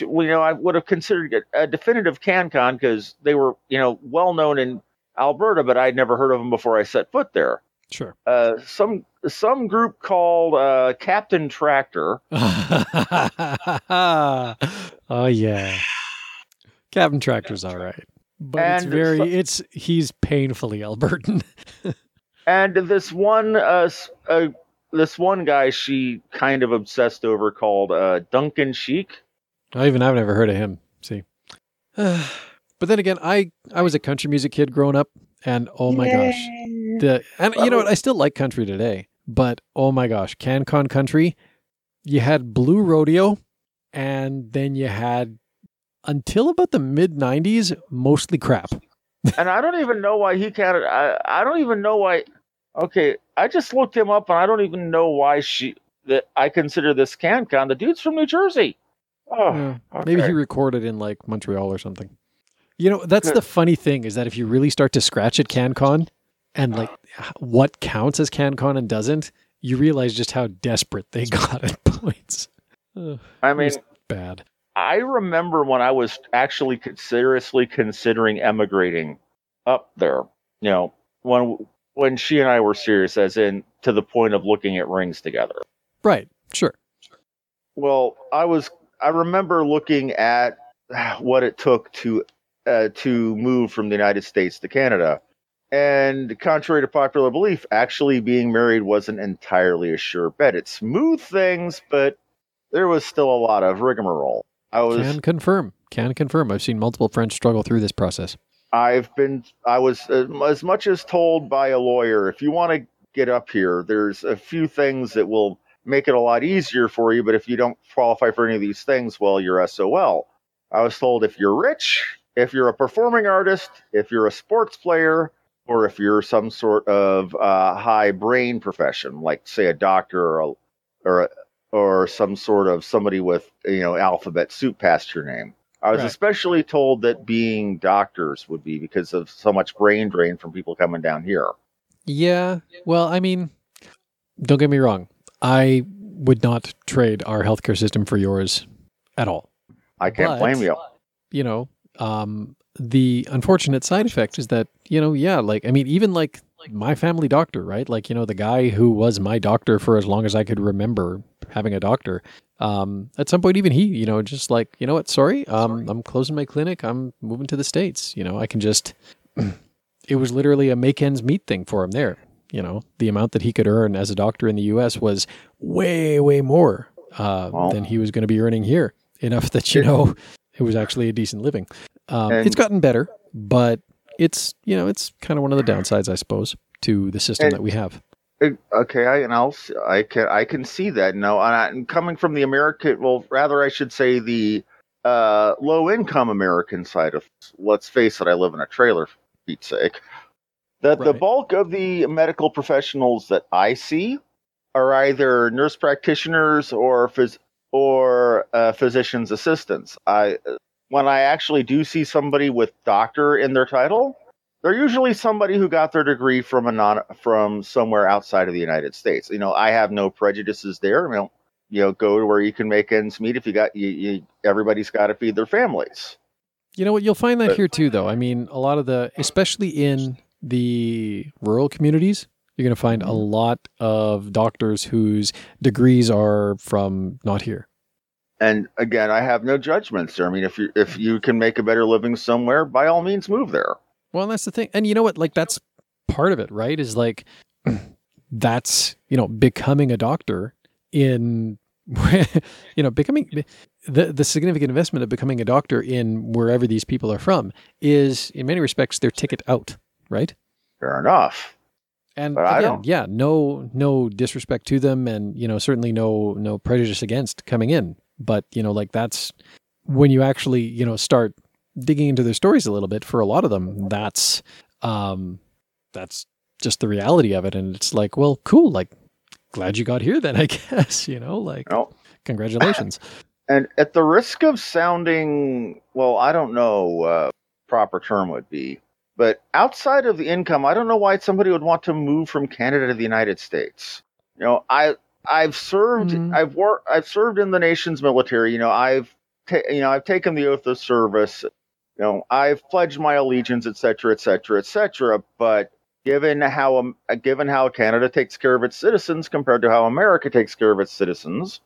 you know, I would have considered it a definitive CanCon because they were, you know, well known in Alberta, but I'd never heard of them before I set foot there. Sure. Uh, some some group called uh, Captain Tractor. oh yeah. Captain Tractor's all right. But it's very so- it's he's painfully Albertan. And this one, uh, uh, this one guy, she kind of obsessed over called uh, Duncan Sheik. I even I've never heard of him. See. but then again, I I was a country music kid growing up and oh my gosh. The and you know what, I still like country today, but oh my gosh, CanCon country, you had Blue Rodeo and then you had until about the mid 90s mostly crap. and I don't even know why he can't. I, I don't even know why. Okay, I just looked him up, and I don't even know why she that I consider this CanCon. The dude's from New Jersey. Oh, Yeah. Maybe he recorded in like Montreal or something. You know, that's the funny thing is that if you really start to scratch at CanCon and like what counts as CanCon and doesn't, you realize just how desperate they got at points. Ugh, I mean, bad. I remember when I was actually seriously considering emigrating up there. You know, when when she and I were serious, as in to the point of looking at rings together. Right. Sure. Well, I was. I remember looking at what it took to uh, to move from the United States to Canada, and contrary to popular belief, actually being married wasn't entirely a sure bet. It smoothed things, but there was still a lot of rigmarole. I was. Can confirm. Can confirm. I've seen multiple friends struggle through this process. I've been. I was uh, as much as told by a lawyer. If you want to get up here, there's a few things that will make it a lot easier for you. But if you don't qualify for any of these things, well, you're SOL. I was told if you're rich, if you're a performing artist, if you're a sports player, or if you're some sort of uh, high brain profession, like say a doctor or a, or a, or some sort of somebody with you know alphabet soup past your name. I was Right. especially told that being doctors would be because of so much brain drain from people coming down here. Yeah. Well, I mean, don't get me wrong. I would not trade our healthcare system for yours at all. I can't But- blame you. You know, um, the unfortunate side effect is that, you know, yeah, like, I mean, even like my family doctor, right? Like, you know, the guy who was my doctor for as long as I could remember having a doctor. Um, at some point, even he, you know, just like, you know what, sorry, um, I'm closing my clinic. I'm moving to the States. You know, I can just, it was literally a make ends meet thing for him there. You know, the amount that he could earn as a doctor in the US was way, way more uh, Wow. than he was going to be earning here. Enough that, you know, it was actually a decent living. Um, it's gotten better, but it's, you know, it's kind of one of the downsides, I suppose, to the system that we have. Okay, I, and I'll I can I can see that. No, and, I, and coming from the American, well, rather I should say the uh, low income American side of. Let's face it, I live in a trailer. For Pete's sake, the Right. bulk of the medical professionals that I see are either nurse practitioners or phys- or uh, physician's assistants. I when I actually do see somebody with doctor in their title, they're usually somebody who got their degree from a non from somewhere outside of the United States. You know, I have no prejudices there. You know, you know, go to where you can make ends meet. If you got you, you everybody's got to feed their families. You know what? You'll find that But- here too, though. I mean, a lot of the, especially in the rural communities, you're going to find a mm-hmm. lot of doctors whose degrees are from not here. And again, I have no judgments there. I mean, if you if you can make a better living somewhere, by all means, move there. Well, that's the thing. And you know what? Like, that's part of it, right? Is like, that's, you know, becoming a doctor in, you know, becoming the, the significant investment of becoming a doctor in wherever these people are from is, in many respects, their ticket out, right? Fair enough. And But again, yeah, no, no disrespect to them, and you know, certainly no, no prejudice against coming in. But you know, like that's when you actually, you know, start digging into their stories a little bit. For a lot of them, that's, um, that's just the reality of it, and it's like, well, cool, like, glad you got here, then I guess, you know, like, No. congratulations. And at the risk of sounding, well, I don't know uh, proper term would be, but outside of the income, I don't know why somebody would want to move from Canada to the United States. You know, I I've served, Mhm. I've worked, I've served in the nation's military. You know, I've ta- you know I've taken the oath of service. You know, I've pledged my allegiance, et cetera, et cetera, et cetera. But given how um, given how Canada takes care of its citizens compared to how America takes care of its citizens,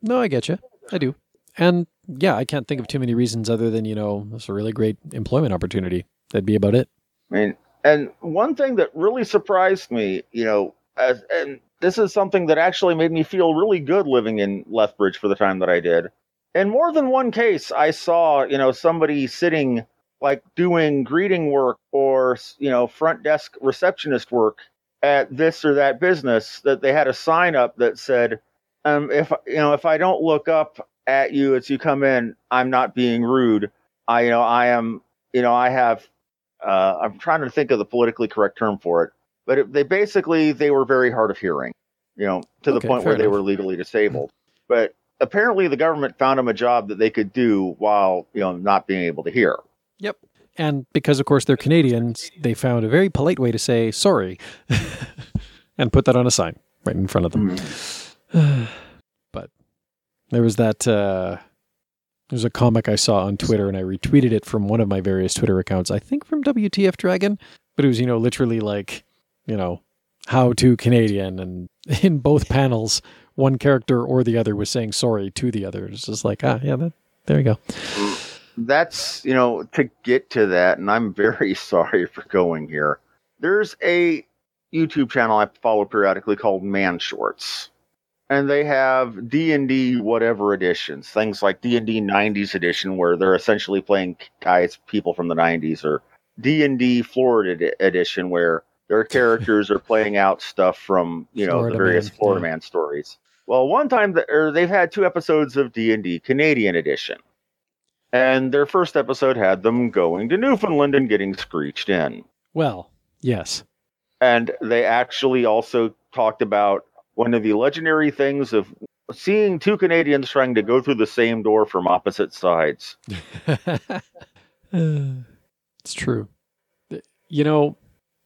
no, I get you, I do, and yeah, I can't think of too many reasons other than you know, it's a really great employment opportunity. That'd be about it. I mean, and one thing that really surprised me, you know, as, and this is something that actually made me feel really good living in Lethbridge for the time that I did. In more than one case, I saw, you know, somebody sitting like doing greeting work or, you know, front desk receptionist work at this or that business that they had a sign up that said, um, if, you know, if I don't look up at you as you come in, I'm not being rude. I, you know, I am, you know, I have uh, I'm trying to think of the politically correct term for it, but it, they basically they were very hard of hearing. you know, to the Okay, point where they were legally disabled. But apparently, the government found them a job that they could do while you know not being able to hear. Yep. And because, of course, they're Canadians, they found a very polite way to say sorry and put that on a sign right in front of them. but there was that. Uh, there's a comic I saw on Twitter, and I retweeted it from one of my various Twitter accounts. I think from WTF Dragon, but it was you know literally like you know how to Canadian, and in both panels, one character or the other was saying sorry to the other. It's just like ah yeah, that, there you go. That's you know to get to that, and I'm very sorry for going here. There's a YouTube channel I follow periodically called Man Shorts, and they have D and D whatever editions, things like D and D '90s edition, where they're essentially playing guys, people from the '90s, or D and D Florida edi- edition, where their characters are playing out stuff from you know Florida the various Man, Florida yeah. Man stories. Well, one time, the, or they've had two episodes of D and D Canadian edition. And their first episode had them going to Newfoundland and getting screeched in. Well, yes. And they actually also talked about one of the legendary things of seeing two Canadians trying to go through the same door from opposite sides. it's true. You know,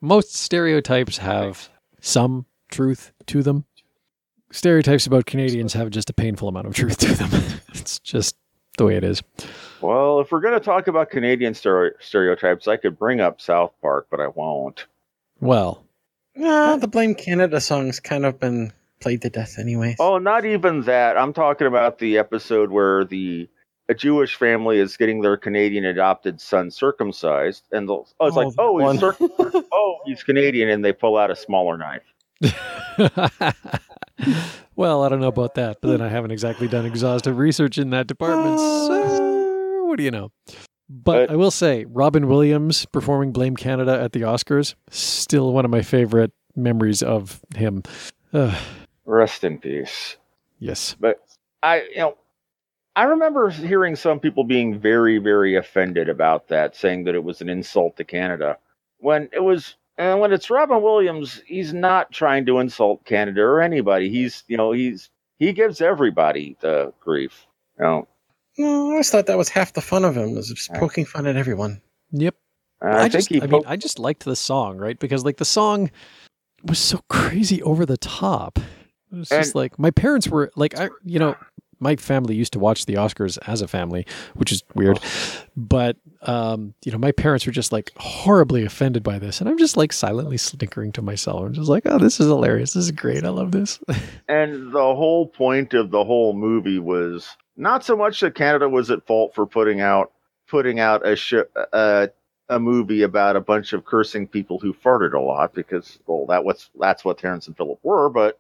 most stereotypes have some truth to them. Stereotypes about Canadians have just a painful amount of truth to them. it's just the way it is. Well, if we're going to talk about Canadian stereotypes, I could bring up South Park, but I won't. Well, Nah, the Blame Canada song's kind of been played to death anyway. Oh, not even that. I'm talking about the episode where the a Jewish family is getting their Canadian adopted son circumcised, and the, oh, it's like, that oh, oh one. he's circ- oh, he's Canadian, and they pull out a smaller knife. well, I don't know about that, but then I haven't exactly done exhaustive research in that department. So, what do you know? But, But- I will say, Robin Williams performing Blame Canada at the Oscars, still one of my favorite memories of him. Ugh, Rest in peace. yes. But I, you know, I remember hearing some people being very, very offended about that, saying that it was an insult to Canada. When it was, and when it's Robin Williams, he's not trying to insult Canada or anybody. He's, you know, he's he gives everybody the grief. You know, No, I always thought that was half the fun of him, was just poking fun at everyone. Yep. And I, I, think just, he. I mean, I just liked the song, right? Because like the song was so crazy over the top. It was just like my parents were like, I, you know, my family used to watch the Oscars as a family, which is weird. But um, you know, my parents were just like horribly offended by this, and I'm just like silently snickering to myself. I'm just like, oh, this is hilarious. This is great. I love this. And the whole point of the whole movie was not so much that Canada was at fault for putting out putting out a sh- a, a movie about a bunch of cursing people who farted a lot because well that was that's what Terrance and Phillip were, but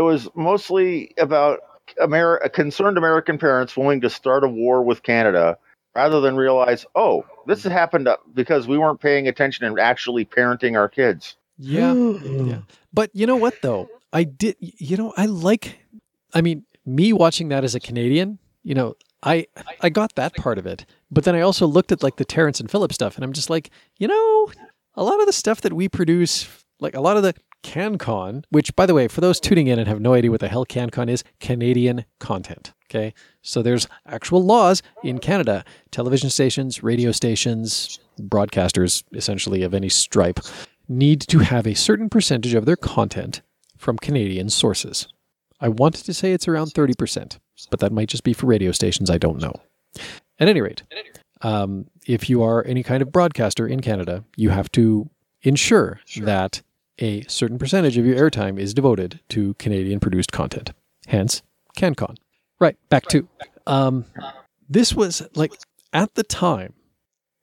it was mostly about Amer- concerned American parents willing to start a war with Canada rather than realize, oh, this has happened because we weren't paying attention and actually parenting our kids. yeah. Yeah. But you know what though? I did you know, I like I mean, me watching that as a Canadian, you know, I I got that part of it. But then I also looked at like the Terrance and Phillip stuff and I'm just like, you know, a lot of the stuff that we produce, like a lot of the CanCon, which by the way, for those tuning in and have no idea what the hell CanCon is, Canadian content. Okay. So there's actual laws in Canada. Television stations, radio stations, broadcasters essentially of any stripe need to have a certain percentage of their content from Canadian sources. I wanted to say it's around 30%, but that might just be for radio stations. I don't know. At any rate, um, if you are any kind of broadcaster in Canada, you have to ensure that a certain percentage of your airtime is devoted to Canadian produced content. Hence, CanCon. Right, back to. Um, this was like, at the time,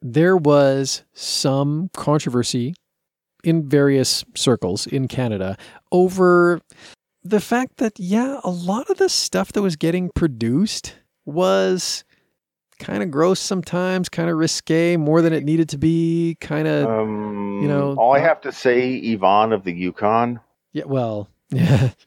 there was some controversy in various circles in Canada over the fact that, yeah, a lot of the stuff that was getting produced was kind of gross sometimes, kind of risque, more than it needed to be, kind of. Um, you know, all I have to say, Yvonne of the Yukon. Yeah, well, yeah.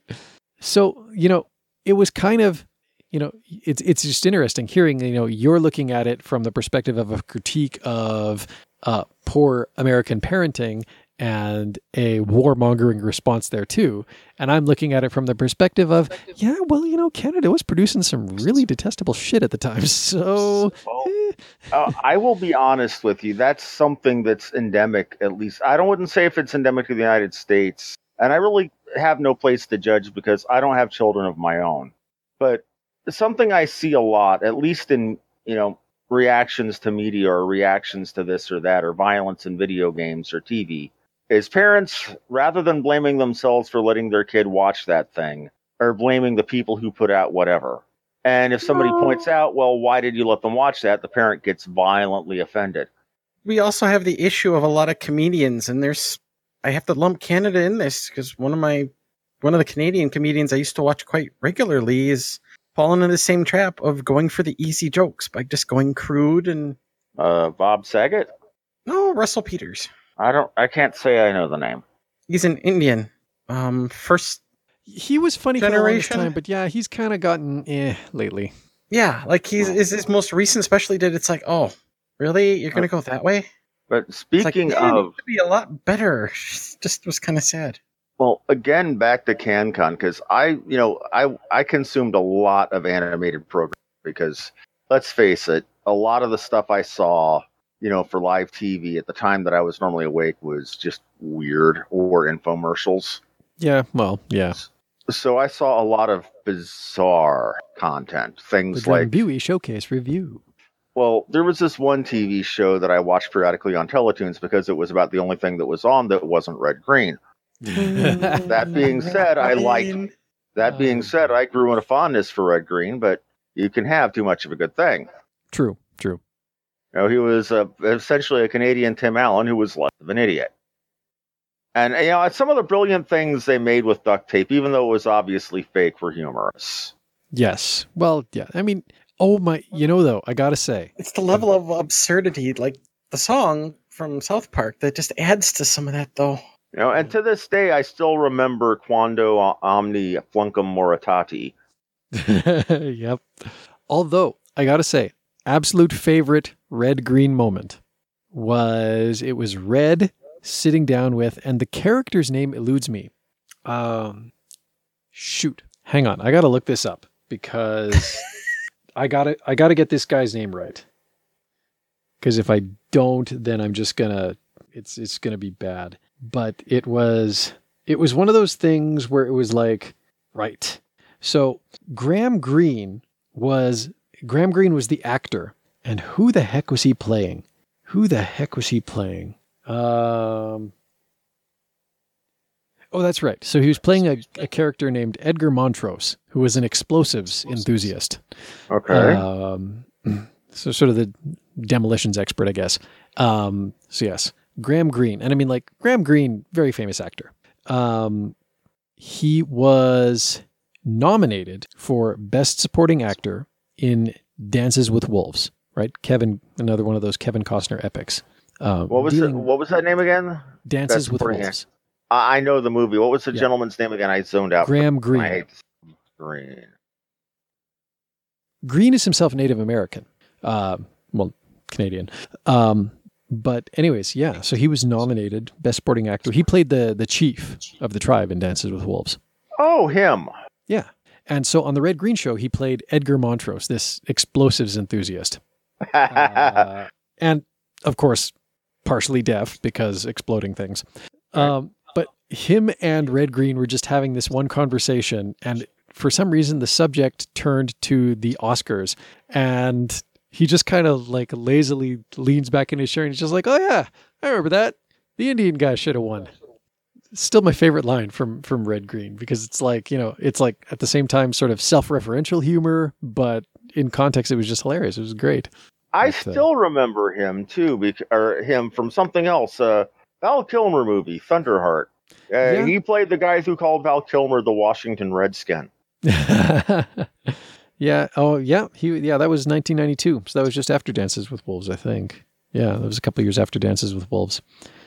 So, you know, it was kind of, you know, it's it's just interesting hearing, you know, you're looking at it from the perspective of a critique of uh, poor American parenting, and a warmongering response there too. And I'm looking at it from the perspective of, yeah, well, you know, Canada was producing some really detestable shit at the time. So, Well, eh, uh, I will be honest with you. That's something that's endemic, at least. I don't wouldn't say if it's endemic to the United States, and I really have no place to judge because I don't have children of my own. But something I see a lot, at least in you know reactions to media or reactions to this or that or violence in video games or TV, is parents rather than blaming themselves for letting their kid watch that thing, are blaming the people who put out whatever. And if somebody points out, well, why did you let them watch that? The parent gets violently offended. We also have the issue of a lot of comedians, and there's I have to lump Canada in this because one of my one of the Canadian comedians I used to watch quite regularly is fallen into the same trap of going for the easy jokes by just going crude and Uh, Bob Saget? no Russell Peters. I don't. I can't say I know the name. He's an Indian. Um, first, he was funny for the longest Generation? time, but yeah, he's kind of gotten eh lately. yeah, like he's is his most recent specially did. It's like, oh, really? You're gonna go that way? But It's like, speaking of, be a lot better. Just was kind of sad. well, again, back to CanCon because I, you know, I I consumed a lot of animated programs because let's face it, a lot of the stuff I saw, you know, for live TV at the time that I was normally awake was just weird or infomercials. Yeah, well, yeah. So I saw a lot of bizarre content, things Drum like Buey Showcase review. Well, there was this one TV show that I watched periodically on Teletoons because it was about the only thing that was on that wasn't red green. Mm. That being said, I liked. That being said, I grew in a fondness for red green, but you can have too much of a good thing. True, true. You know, he was uh, essentially a Canadian Tim Allen who was less of an idiot. And you know, some of the brilliant things they made with duct tape, even though it was obviously fake, were humorous. Yes. Well, yeah. I mean, oh my, you know, though, I gotta say, It's the level of absurdity, like the song from South Park, that just adds to some of that, though. You know, and to this day, I still remember Quando Omni Flunkus Moritati. yep. Although, I gotta say, absolute favorite red green moment was it was Red sitting down with, and the character's name eludes me. Um, shoot, hang on, I gotta look this up because I gotta I gotta get this guy's name right. Because if I don't, then I'm just gonna it's it's gonna be bad. But it was it was one of those things where it was like right. So Graham Greene was Graham Greene was the actor, and who the heck was he playing? Who the heck was he playing? Um, oh, that's right. So he was playing a, a character named Edgar Montrose, who was an explosives enthusiast. Okay. Um, so sort of the demolitions expert, I guess. Um, so yes, Graham Greene, and I mean like Graham Greene, very famous actor. Um, he was nominated for Best Supporting Actor in Dances with Wolves. Right, Kevin, another one of those Kevin Costner epics. Um, what was dealing- What was that name again? Dances with Wolves? I, I know the movie. What was the Yeah. gentleman's name again? I zoned out. Graham I Greene. hate. Green. Green is himself Native American, uh, well, Canadian. Um, but anyways, yeah. So he was nominated Best Supporting Actor. He played the the chief of the tribe in Dances with Wolves. Oh, him. Yeah. And so on the Red Green Show, he played Edgar Montrose, this explosives enthusiast, Uh, and of course, partially deaf because exploding things. Um, but him and Red Green were just having this one conversation, and for some reason, the subject turned to the Oscars, and he just kind of like lazily leans back in his chair and he's just like, "Oh yeah, I remember that. The Indian guy should have won." Still my favorite line from from Red Green because it's like you know it's like at the same time sort of self-referential humor, but in context it was just hilarious. It was great. I But, uh, still remember him too, bec- or him from something else. Uh, Val Kilmer movie, Thunderheart. Uh, Yeah. He played the guy who called Val Kilmer the Washington Redskin. yeah. Oh, yeah. He. Yeah. That was 1992. So that was just after Dances with Wolves, I think. Yeah, that was a couple of years after Dances with Wolves.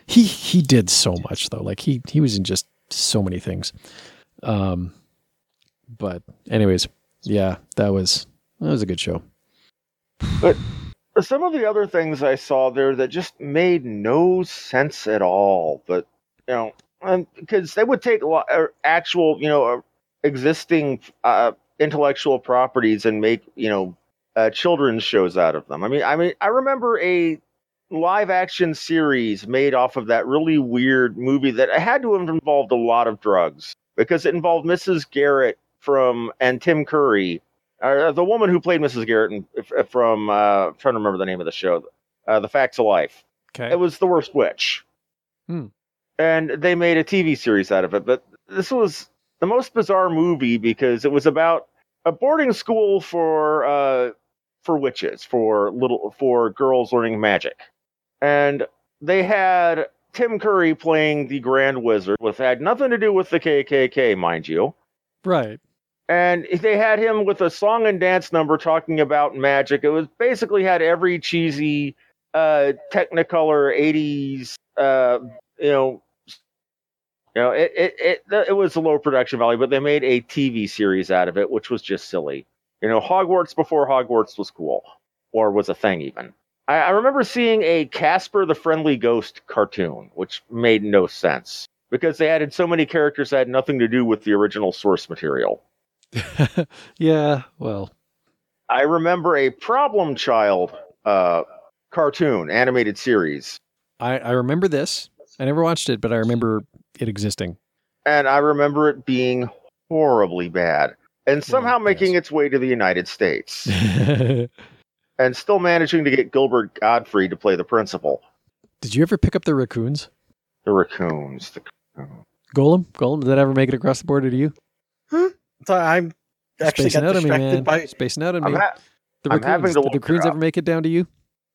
He he did so much though. Like he he was in just so many things. Um, but anyways, yeah, that was that was a good show. But some of the other things I saw there that just made no sense at all, but you know, because they would take uh, actual, you know, uh, existing uh, intellectual properties and make, you know, uh, children's shows out of them. I mean, I mean, I remember a live action series made off of that really weird movie that had to have involved a lot of drugs because it involved Mrs. Garrett from and Tim Curry, uh, the woman who played Mrs. Garrett in, from uh, I'm trying to remember the name of the show, uh, The Facts of Life. Okay. It was the worst witch. Hmm. And they made a TV series out of it. But this was the most bizarre movie because it was about a boarding school for uh, for witches, for little for girls learning magic. And they had Tim Curry playing the Grand Wizard, which had nothing to do with the KKK, mind you. right. And they had him with a song and dance number talking about magic. It was basically had every cheesy uh technicolor 80s uh you know you know it, it it it was a low production value but they made a tv series out of it which was just silly you know hogwarts before hogwarts was cool or was a thing even i, I remember seeing a casper the friendly ghost cartoon which made no sense because they added so many characters that had nothing to do with the original source material yeah. Well. i remember a problem child uh cartoon animated series I, I remember this. I never watched it, but I remember it existing. and I remember it being horribly bad, and somehow yes. making its way to the United States, and still managing to get Gilbert Gottfried to play the principal. Did you ever pick up the raccoons? The raccoons. The, Golem? Golem? Did that ever make it across the border to you? So I'm actually Spacing got out on me, man. by. Spacing out on I'm me. ha- the I'm raccoons. to Did the raccoons ever make it down to you?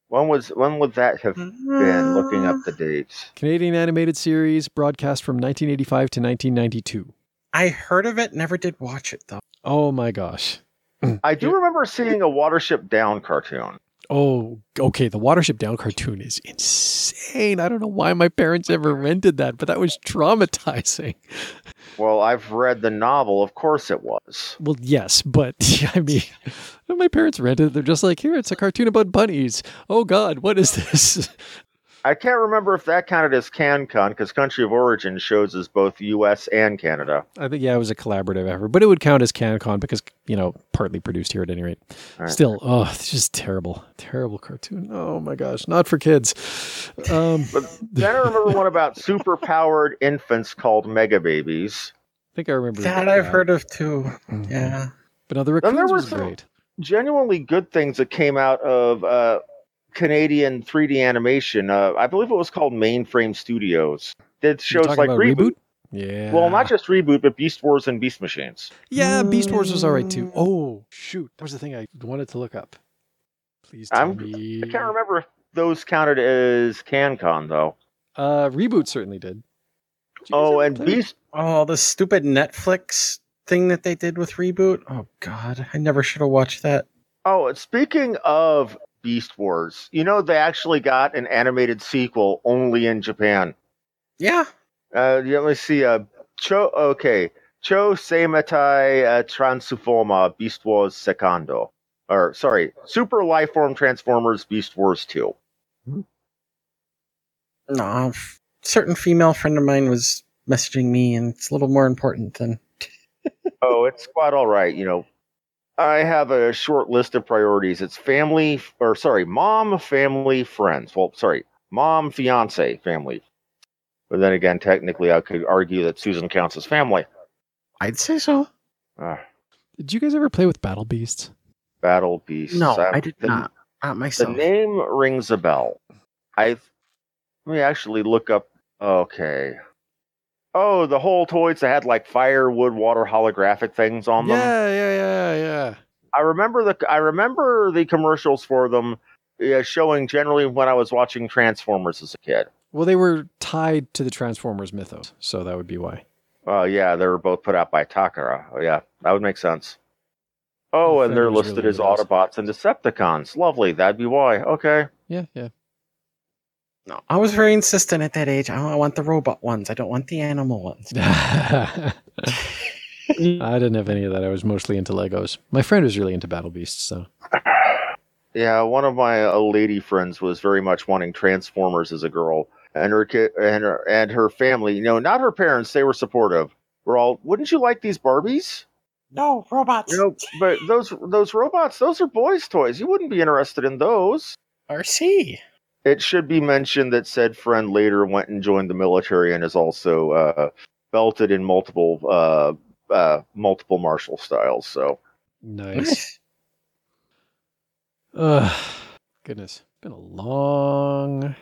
when was when would that have been? Looking up the dates. Canadian animated series broadcast from 1985 to 1992. I heard of it, never did watch it though. Oh my gosh. Mm. I do remember seeing a Watership Down cartoon. Oh, okay. The Watership Down cartoon is insane. I don't know why my parents ever rented that, but that was traumatizing. Well, I've read the novel. Of course, it was. Well, yes, but I mean, my parents rented it. They're just like, here, it's a cartoon about bunnies. Oh God, what is this? I can't remember if that counted as CanCon because Country of Origin shows as both U.S. and Canada. I think yeah, it was a collaborative effort, but it would count as CanCon because you know partly produced here at any rate. Right. Still, oh, it's just terrible, terrible cartoon. Oh my gosh, not for kids. Um, But then I remember one about super powered infants called Mega Babies. I think I remember That I've heard of too. Mhm. Yeah. But no, the Then there raccoons were was some- great. Genuinely good things that came out of uh, Canadian 3D animation. Uh, I believe it was called Mainframe Studios. That shows like about Reboot. Yeah. Well, not just Reboot, but Beast Wars and Beast Machines. Yeah, Beast Wars was all right Mm. too. Oh shoot, that was the thing I wanted to look up. Please tell I'm- me. I can't remember if those counted as CanCon, though. Uh, reboot certainly did. Did Oh, and play- Beast. Oh, the stupid Netflix thing that they did with reboot. Oh God, I never should have watched that. Oh, speaking of Beast Wars, you know, they actually got an animated sequel only in Japan. Yeah. Uh, let me see. Uh, Cho, okay. Cho Seimatai uh, Transforma Beast Wars Secondo. Or, sorry, Super Lifeform Transformers Beast Wars 2. No, certain female friend of mine was messaging me, and it's a little more important than. oh, it's quite all right. You know, I have a short list of priorities. It's family, or sorry, mom, family, friends. Well, sorry, mom, fiance, family. But then again, technically, I could argue that Susan counts as family. I'd say so. Uh, Did you guys ever play with Battle Beasts? Battle Beasts. No, Uh, I did the- not. Not The name rings a bell. I let me actually look up. Okay. Oh, the whole toys that had like firewood water holographic things on them. Yeah, yeah, yeah, yeah. I remember the I remember the commercials for them uh, showing generally when I was watching Transformers as a kid. Well, they were tied to the Transformers mythos, so that would be why. Oh yeah, they were both put out by Takara. Oh yeah, that would make sense. Oh, and they're listed really as. Autobots and Decepticons. Lovely, that'd be why. Okay. Yeah, yeah. No, I was very insistent at that age. I want the robot ones. I don't want the animal ones. I didn't have any of that. I was mostly into Legos. My friend was really into Battle Beasts, so Yeah, one of my uh, lady friends was very much wanting Transformers as a girl, and her kid and her and her family. You know, not her parents. They were supportive. We're all. Wouldn't you like these Barbies? No robots. You know, but those those robots, those are boys' toys. You wouldn't be interested in those. RC. It should be mentioned that said friend later went and joined the military and is also uh, belted in multiple uh, uh, multiple martial styles. So Nice. Ugh, goodness, been a long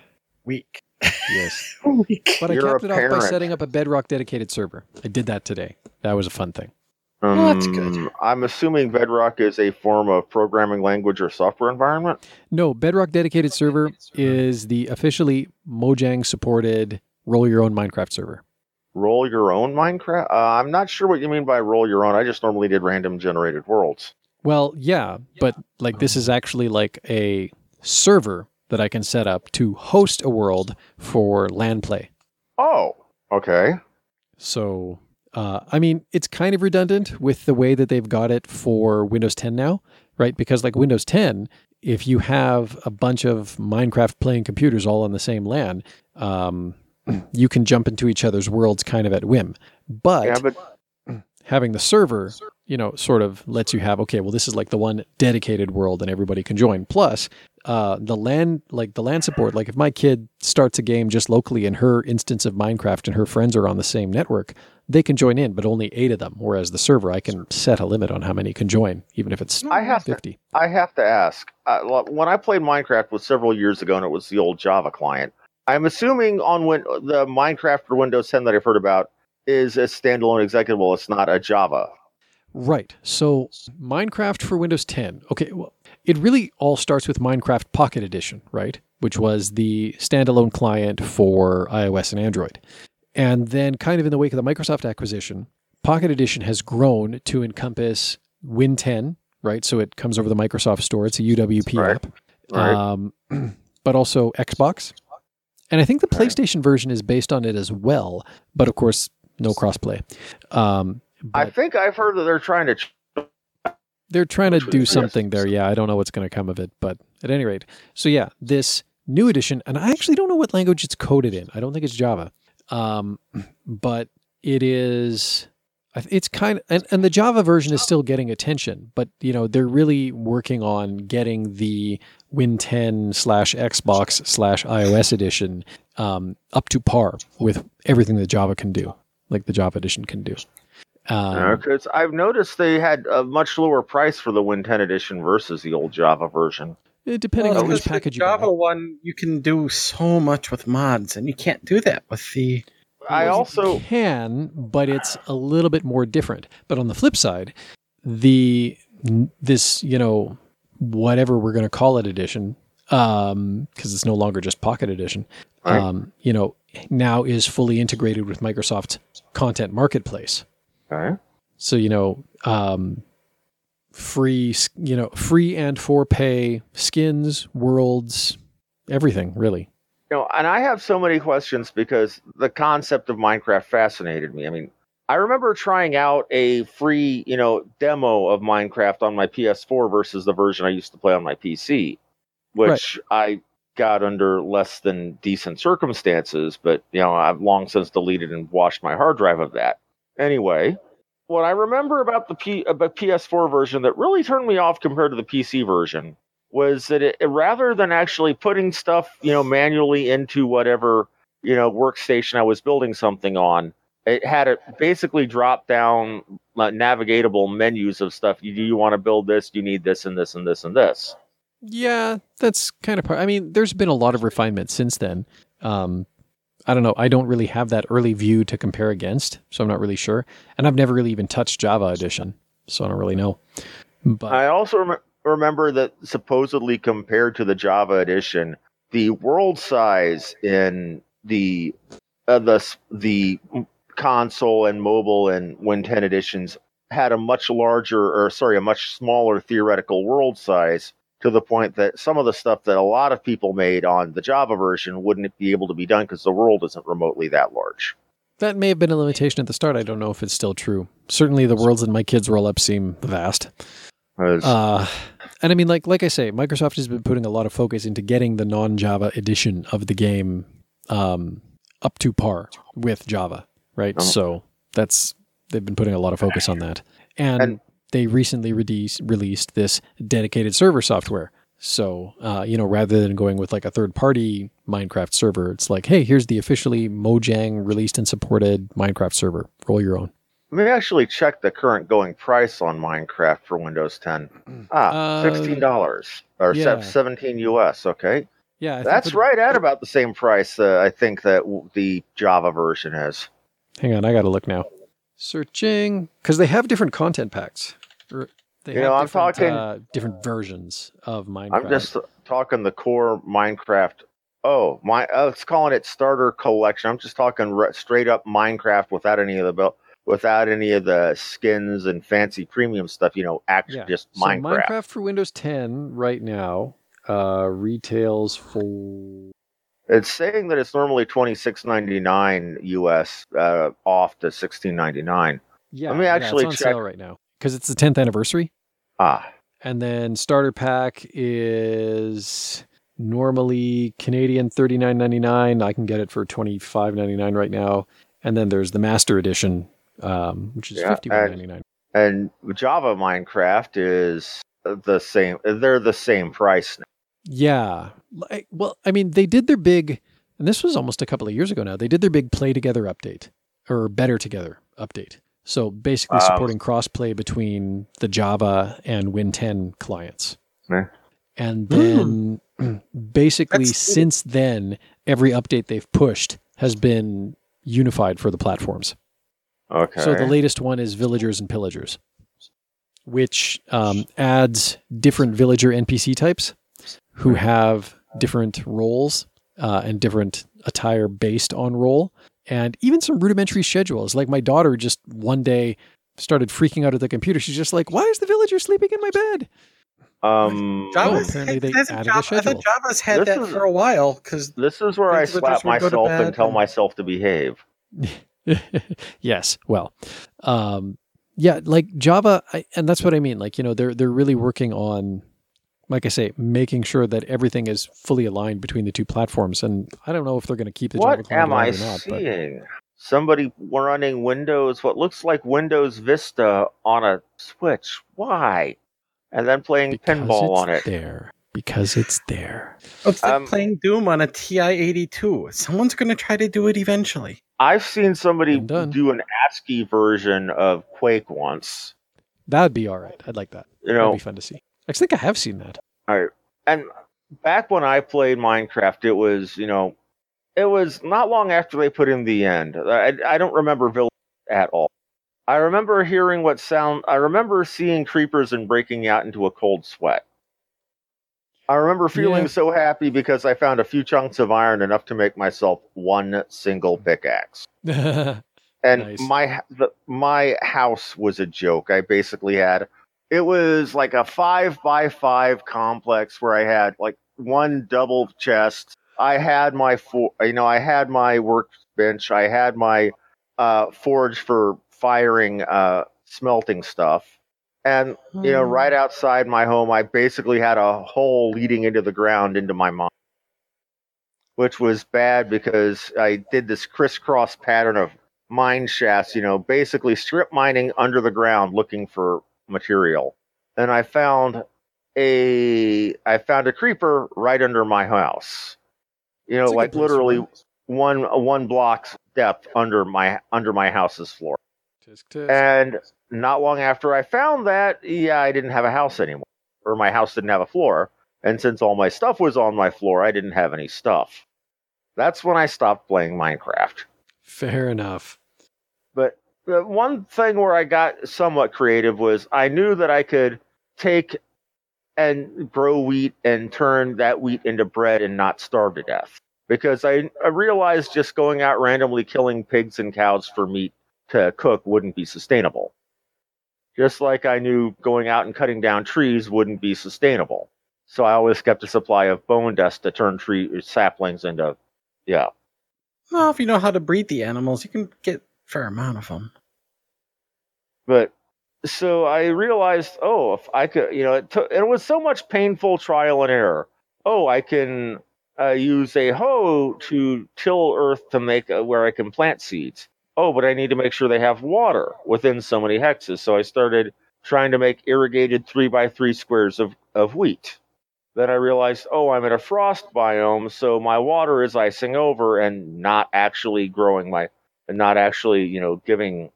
week. yes, Weak. but I You're capped a it off by setting up a Bedrock dedicated server. I did that today. That was a fun thing. Um, Well, that's good. I'm assuming Bedrock is a form of programming language or software environment. No, Bedrock dedicated server is the officially Mojang supported roll your own Minecraft server. Roll your own Minecraft. Uh, I'm not sure what you mean by roll your own. I just normally did random generated worlds. Well, yeah, but like this is actually like a server that I can set up to host a world for LAN play. Oh, okay. So, uh, I mean, it's kind of redundant with the way that they've got it for Windows 10 now, right? Because like Windows 10, if you have a bunch of Minecraft playing computers all on the same LAN, um, you can jump into each other's worlds kind of at whim. But yeah, but having the server, you know, sort of lets you have okay, well, this is like the one dedicated world and everybody can join. Plus, uh, the LAN, like the LAN support, like if my kid starts a game just locally in her instance of Minecraft and her friends are on the same network, they can join in, but only eight of them. Whereas the server, I can set a limit on how many can join, even if it's I have to 50. I have to ask. Uh, when I played Minecraft was several years ago, and it was the old Java client. I'm assuming on when the Minecraft for Windows 10 that I've heard about is a standalone executable. It's not a Java. Right. So Minecraft for Windows 10. Okay. Well, it really all starts with Minecraft Pocket Edition, right? Which was the standalone client for iOS and Android. And then, kind of in the wake of the Microsoft acquisition, Pocket Edition has grown to encompass Win 10, right? So it comes over the Microsoft Store. It's a UWP Right. app. Right. Um, but also Xbox. And I think the Right. PlayStation version is based on it as well. But of course, no crossplay. Um, I think I've heard that they're trying to. they're trying to do something there. Yeah, I don't know what's going to come of it, but at any rate, so yeah, this new edition, and I actually don't know what language it's coded in. I don't think it's Java, um, but it is it's kind of, and, and the Java version is still getting attention, but you know they're really working on getting the Win 10 slash Xbox slash iOS edition um, up to par with everything that Java can do, like the Java edition can do. Um, Because I've noticed they had a much lower price for the Win 10 edition versus the old Java version. Eh, depending Well, on which package you buy. Java one, you can do so much with mods, and you can't do that with the. I also can, but it's a little bit more different. But on the flip side, the this you know whatever we're going to call it edition, um, because it's no longer just Pocket Edition, Right. um, you know, now is fully integrated with Microsoft Content Marketplace. okay. So you know, um, free, you know, free and for pay skins, worlds, everything really. You know, and I have so many questions because the concept of Minecraft fascinated me. I mean, I remember trying out a free, you know, demo of Minecraft on my PS4 versus the version I used to play on my PC, which I got under less than decent circumstances, but you know, I've long since deleted and washed my hard drive of that. Anyway, what I remember about the P- about PS4 version that really turned me off compared to the PC version was that it, rather than actually putting stuff, you know, manually into whatever, you know, workstation I was building something on, it had it basically drop down uh, navigatable menus of stuff. You, do you want to build this? You need this and this and this and this? Yeah, that's kind of part. I mean, there's been a lot of refinement since then. Um, I don't know. I don't really have that early view to compare against, so I'm not really sure. And I've never really even touched Java Edition, so I don't really know. But I also rem- remember that supposedly compared to the Java edition, the world size in the uh, the the console and mobile and Win 10 editions had a much larger, or sorry, a much smaller theoretical world size. To the point that some of the stuff that a lot of people made on the Java version wouldn't be able to be done because the world isn't remotely that large. that may have been a limitation at the start. I don't know if it's still true. Certainly, the worlds in my kids' roll up seem vast. Uh, and I mean, like like I say, Microsoft has been putting a lot of focus into getting the non-Java edition of the game um, up to par with Java, right? Oh. So that's they've been putting a lot of focus on that, and, And- they recently released released this dedicated server software. So uh, you know, rather than going with like a third party Minecraft server, it's like, hey, here's the officially Mojang released and supported Minecraft server. Roll your own. Let me actually check the current going price on Minecraft for Windows 10. Ah, Uh, sixteen dollars or yeah. seventeen US. Okay, Yeah, I that's for- right at about the same price. Uh, I think that w- the Java version is. Hang on, I got to look now. Searching because they have different content packs. Or They You have know, I'm different, talking- uh, different versions of Minecraft. I'm just talking the core Minecraft. Oh, my! Uh, it's calling it starter collection. I'm just talking re- straight up Minecraft without any of the bel- without any of the skins and fancy premium stuff. You know, actually Yeah. just So Minecraft. Minecraft for Windows 10 right now uh, retails for It's saying that it's normally twenty six ninety nine US uh, off to sixteen ninety nine. yeah. Let me yeah, actually it's on check. sale right now because it's the 10th anniversary. Ah, And then starter pack is normally Canadian 39.99. I can get it for 25.99 right now. And then there's the master edition, um, which is Yeah, 51.99. and Java Minecraft is the same. They're the same price. Now. Yeah. Like, well, I mean, they did their big, and this was almost a couple of years ago now. They did their big Play Together update or Better Together update. So basically, Wow. supporting crossplay between the Java and Win 10 clients. Yeah. And then basically, That's- since then, every update they've pushed has been unified for the platforms. Okay. So the latest one is Villagers and Pillagers, which um, adds different villager NPC types who have different roles uh, and different attire based on role, and even some rudimentary schedules. Like my daughter just one day started freaking out at the computer. She's just like, "Why is the villager sleeping in my bed?" um, Java's, apparently they hasn't added a Java, I thought Java's had This that is- for a while because this is where I slap would go to myself and tell and- myself to behave. yes. Well, um, yeah, like Java, I, and that's what I mean. Like you know, they're they're really working on, like I say, making sure that everything is fully aligned between the two platforms. And I don't know if they're going to keep the Java What client am I alive or not. But seeing? Somebody running Windows, what looks like Windows Vista on a Switch. Why? And then playing because pinball it's on it. there, because it's there. it's like Um, playing Doom on a TI-82. Someone's going to try to do it eventually. I've seen somebody do an ASCII version of Quake once. That'd be all right. I'd like that. You That'd know, be fun to see. I think I have seen that. All right. And back when I played Minecraft, it was you know, it was not long after they put in the end. I, I don't remember Village at all. I remember hearing what sound. I remember seeing creepers and breaking out into a cold sweat. I remember feeling Yeah. so happy because I found a few chunks of iron enough to make myself one single pickaxe. And Nice. my the, my house was a joke. I basically had it was like a five by five complex where I had like one double chest. I had my for you know I had my workbench. I had my uh, forge for firing uh, smelting stuff. And you know, right outside my home, I basically had a hole leading into the ground into my mine, which was bad because I did this crisscross pattern of mine shafts, you know, basically strip mining under the ground looking for material. And I found a I found a creeper right under my house. You know, That's like literally one one block's depth under my under my house's floor. Tisk, tisk. And not long after I found that, yeah, I didn't have a house anymore, or my house didn't have a floor. And since all my stuff was on my floor, I didn't have any stuff. That's when I stopped playing Minecraft. Fair enough. The one thing where I got somewhat creative was I knew that I could take and grow wheat and turn that wheat into bread and not starve to death. Because I, I realized just going out randomly killing pigs and cows for meat to cook wouldn't be sustainable. Just like I knew going out and cutting down trees wouldn't be sustainable. So I always kept a supply of bone dust to turn tree saplings into, yeah. Well, if you know how to breed the animals, you can get fair amount of them. But so I realized, oh, if I could, you know, it took, it was so much painful trial and error. Oh, I can, uh, use a hoe to till earth to make uh, where I can plant seeds. Oh, but I need to make sure they have water within so many hexes. So I started trying to make irrigated three by three squares of, of wheat. Then I realized, oh, I'm in a frost biome, so my water is icing over and not actually growing my, not actually, you know, giving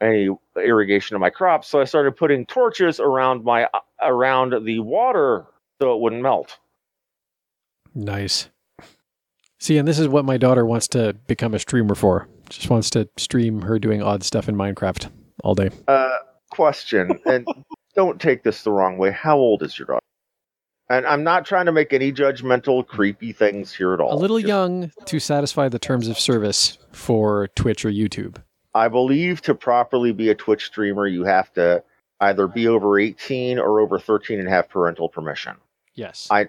any irrigation to my crops. So I started putting torches around my around the water so it wouldn't melt. Nice. See, and this is what my daughter wants to become a streamer for. Just wants to stream her doing odd stuff in Minecraft all day. Uh, question, and don't take this the wrong way. How old is your daughter? And I'm not trying to make any judgmental, creepy things here at all. A little Just- young to satisfy the terms of service for Twitch or YouTube. I believe to properly be a Twitch streamer, you have to either be over 18 or over 13 and have parental permission. Yes. I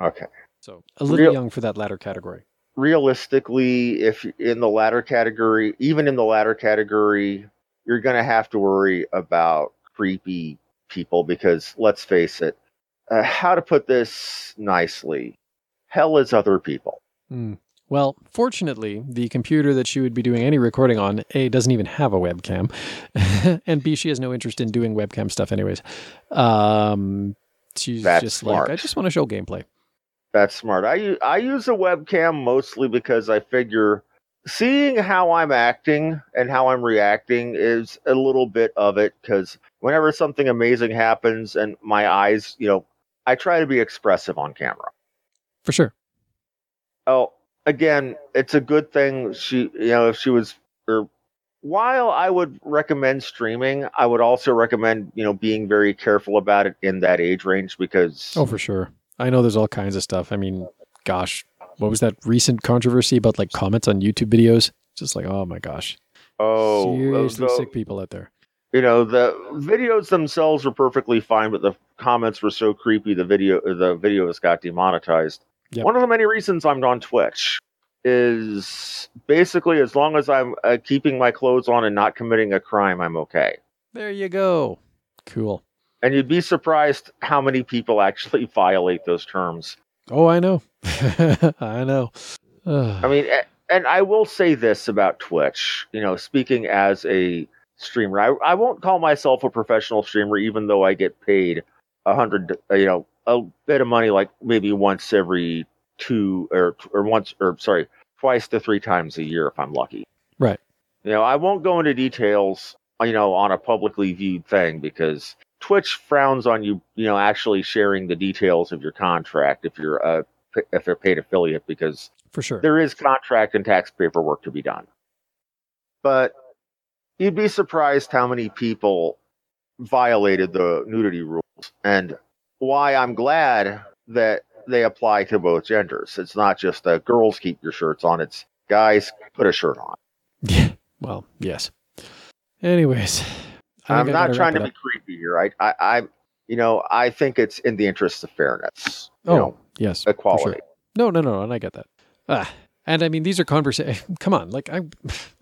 okay. so a little Real- young for that latter category. Realistically, if in the latter category, even in the latter category, you're going to have to worry about creepy people because let's face it, uh, how to put this nicely, hell is other people. Hmm. Well, fortunately, the computer that she would be doing any recording on, A, doesn't even have a webcam, and B, she has no interest in doing webcam stuff anyways. Um, she's That's just smart. like, I just want to show gameplay. That's smart. I, I use a webcam mostly because I figure seeing how I'm acting and how I'm reacting is a little bit of it because whenever something amazing happens and my eyes, you know, I try to be expressive on camera. For sure. Oh, again, it's a good thing she, you know, if she was, or while I would recommend streaming, I would also recommend, you know, being very careful about it in that age range because Oh, for sure. I know there's all kinds of stuff. I mean, gosh, what was that recent controversy about like comments on YouTube videos? Just like, oh my gosh. oh, Seriously sick people out there. you know the videos themselves were perfectly fine but the comments were so creepy the video the videos got demonetized Yep. one of the many reasons i'm on twitch is basically as long as i'm uh, keeping my clothes on and not committing a crime i'm okay There you go. Cool. and you'd be surprised how many people actually violate those terms Oh, I know. I know. I mean, and I will say this about Twitch. You know, speaking as a streamer, I, I won't call myself a professional streamer, even though I get paid a hundred, you know, a bit of money, like maybe once every two or or once or sorry, twice to three times a year if I'm lucky. Right. You know, I won't go into details, you know, on a publicly viewed thing because Twitch frowns on you, you know, actually sharing the details of your contract if you're a if you're a paid affiliate because For sure. there is contract and tax paperwork work to be done. But you'd be surprised how many people violated the nudity rules and why I'm glad that they apply to both genders. It's not just uh, girls keep your shirts on, it's guys put a shirt on. Yeah. Well, yes. Anyways, I'm not trying to be creepy here. I, I, I, you know, I think it's in the interest of fairness. You know, Oh, yes. equality. sure. No, no, no, and I get that. Ah, and I mean, these are conversations. Come on, like I,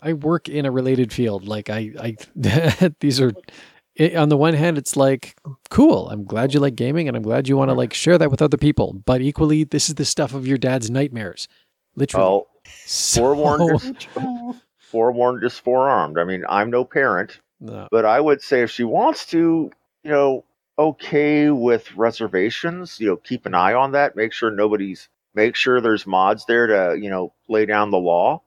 I work in a related field. Like I, I, these are. I on the one hand, it's like cool. I'm glad you like gaming, and I'm glad you want to like share that with other people. But equally, this is the stuff of your dad's nightmares. Literally. Well, So- forewarned, is, forewarned is forearmed. I mean, I'm no parent. No. But I would say if she wants to, you know, okay with reservations, you know, keep an eye on that. Make sure nobody's, make sure there's mods there to, you know, lay down the law.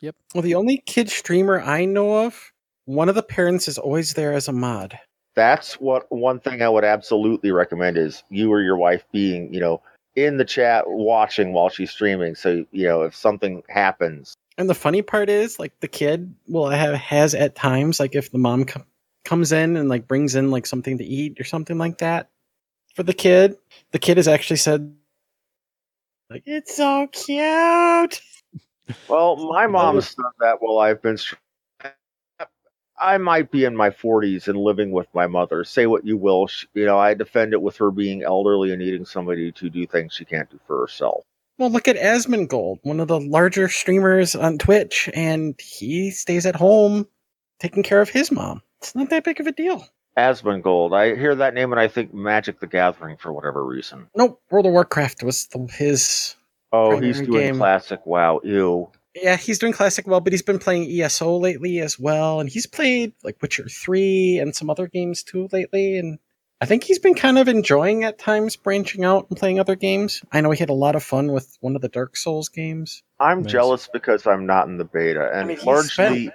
Yep. Well, the only kid streamer I know of, one of the parents is always there as a mod. That's what one thing I would absolutely recommend is you or your wife being, you know, in the chat watching while she's streaming. So, you know, if something happens, And the funny part is, like, the kid will have has at times, like, if the mom com- comes in and like brings in like something to eat or something like that for the kid, the kid has actually said, like, it's so cute. Well, my mom's done that while I've been. str- I might be in my 40s and living with my mother. Say what you will, sh you know, I defend it with her being elderly and needing somebody to do things she can't do for herself. Well, look at Asmongold, one of the larger streamers on Twitch, and he stays at home taking care of his mom. It's not that big of a deal. Asmongold. I hear that name and I think Magic the Gathering for whatever reason. Nope, World of Warcraft was the, his Oh, he's doing game. classic WoW. Ew. Yeah, he's doing classic well, but he's been playing ESO lately as well, and he's played like Witcher Three and some other games too lately. And I think he's been kind of enjoying at times branching out and playing other games. I know he had a lot of fun with one of the Dark Souls games. I'm Nice. jealous because I'm not in the beta, and mean, he's largely. spent-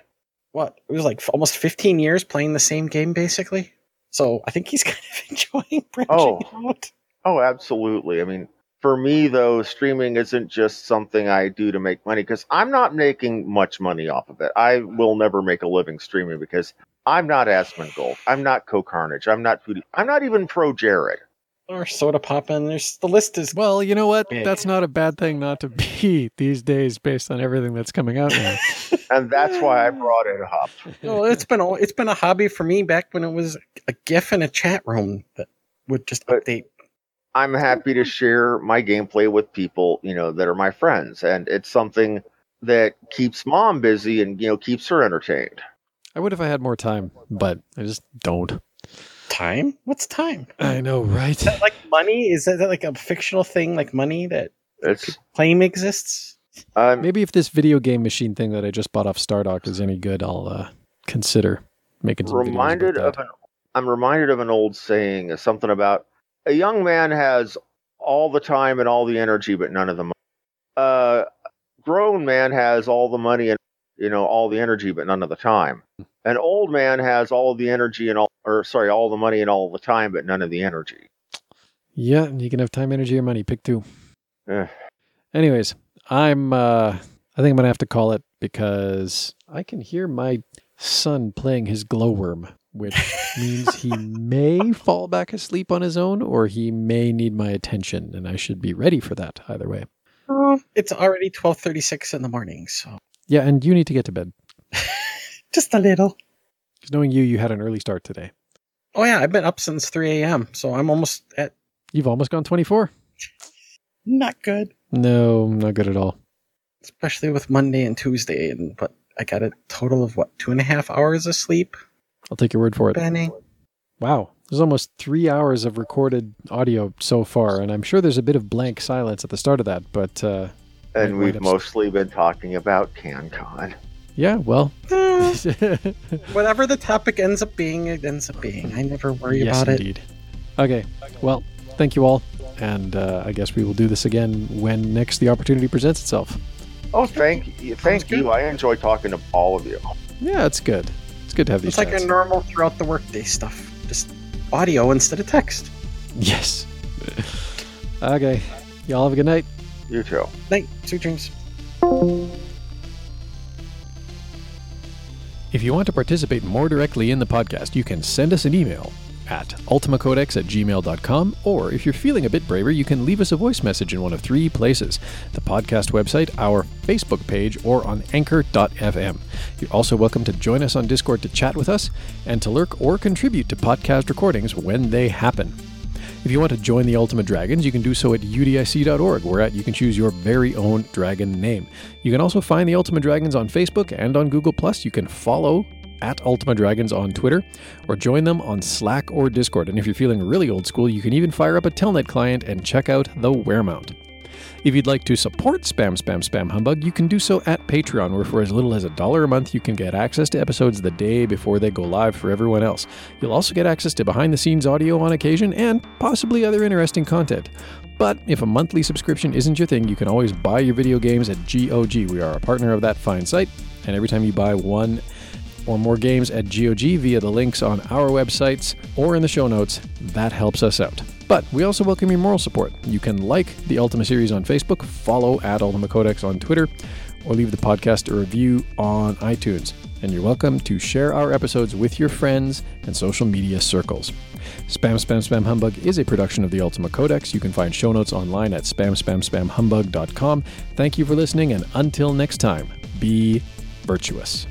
What it was like almost 15 years playing the same game basically. So I think he's kind of enjoying branching Oh. out. Oh, absolutely. I mean, for me though, streaming isn't just something I do to make money because I'm not making much money off of it. I will never make a living streaming because I'm not Asmongold. I'm not Cohh Carnage. I'm not Foodie. I'm not even ProJared. Or Sodapoppin. There's the list is Well, you know what? Big. That's not a bad thing not to be these days based on everything that's coming out now. And that's why I brought it up. well, it's been a, it's been a hobby for me back when it was a GIF in a chat room that would just But- update. I'm happy to share my gameplay with people, you know, that are my friends. And it's something that keeps mom busy and, you know, keeps her entertained. I would if I had more time, but I just don't. Time? What's time? I know, right? Is that like money? Is that like a fictional thing like money that It's, claim exists? um, Maybe if this video game machine thing that I just bought off Stardock is any good, I'll uh, consider making some videos reminded of an I'm reminded of an old saying, something about a young man has all the time and all the energy, but none of the money. Uh, grown man has all the money and you know all the energy, but none of the time. An old man has all the energy and all, or sorry, all the money and all the time, but none of the energy. Yeah, and you can have time, energy, or money. Pick two. Eh. Anyways, I'm. uh I think I'm gonna have to call it because I can hear my son playing his glowworm, which means he may fall back asleep on his own, or he may need my attention, and I should be ready for that either way. It's already 12:36 in the morning, so Yeah, and you need to get to bed. just a little. 'Cause knowing you, you had an early start today. Oh yeah, I've been up since 3 a.m., so I'm almost at You've almost gone 24. not good, No, not good at all. especially with Monday and Tuesday, and but I got a total of what two and a half hours of sleep, I'll take your word for it. Benny. Wow. There's almost three hours of recorded audio so far, and I'm sure there's a bit of blank silence at the start of that, but uh, And we've wind up- mostly been talking about CanCon. yeah, well. Eh, whatever the topic ends up being, it ends up being. I never worry yes, about it. indeed. Okay. Well, thank you all, and uh, I guess we will do this again when next the opportunity presents itself. Oh, thank you, thank good. you. I enjoy talking to all of you. Yeah, it's good. It's good to have these. It's like chats. a normal throughout the workday stuff, just audio instead of text. Yes. okay. Y'all have a good night. You too. Night, sweet dreams. If you want to participate more directly in the podcast, you can send us an email at ultimacodex at gmail.com, or if you're feeling a bit braver, you can leave us a voice message in one of three places the podcast website, our Facebook page, or on anchor.fm. You're also welcome to join us on Discord to chat with us and to lurk or contribute to podcast recordings when they happen. If you want to join the Ultima Dragons, you can do so at udic.org, where at you can choose your very own dragon name. You can also find the Ultima Dragons on Facebook and on Google. You can follow at Ultima Dragons on Twitter or join them on Slack or Discord. And if you're feeling really old school, you can even fire up a Telnet client and check out the Wearmount. If you'd like to support Spam Spam Spam Humbug, you can do so at Patreon, where for as little as a dollar a month, you can get access to episodes the day before they go live for everyone else. You'll also get access to behind the scenes audio on occasion and possibly other interesting content. But if a monthly subscription isn't your thing, you can always buy your video games at GOG. We are a partner of that fine site, and every time you buy one or more games at GOG via the links on our websites or in the show notes, that helps us out. But we also welcome your moral support. You can like the Ultima series on Facebook, follow at Ultima Codex on Twitter, or leave the podcast a review on iTunes. And you're welcome to share our episodes with your friends and social media circles. Spam Spam Spam Humbug is a production of the Ultima Codex. You can find show notes online at spamspamspamhumbug.com. Thank you for listening, and until next time, be virtuous.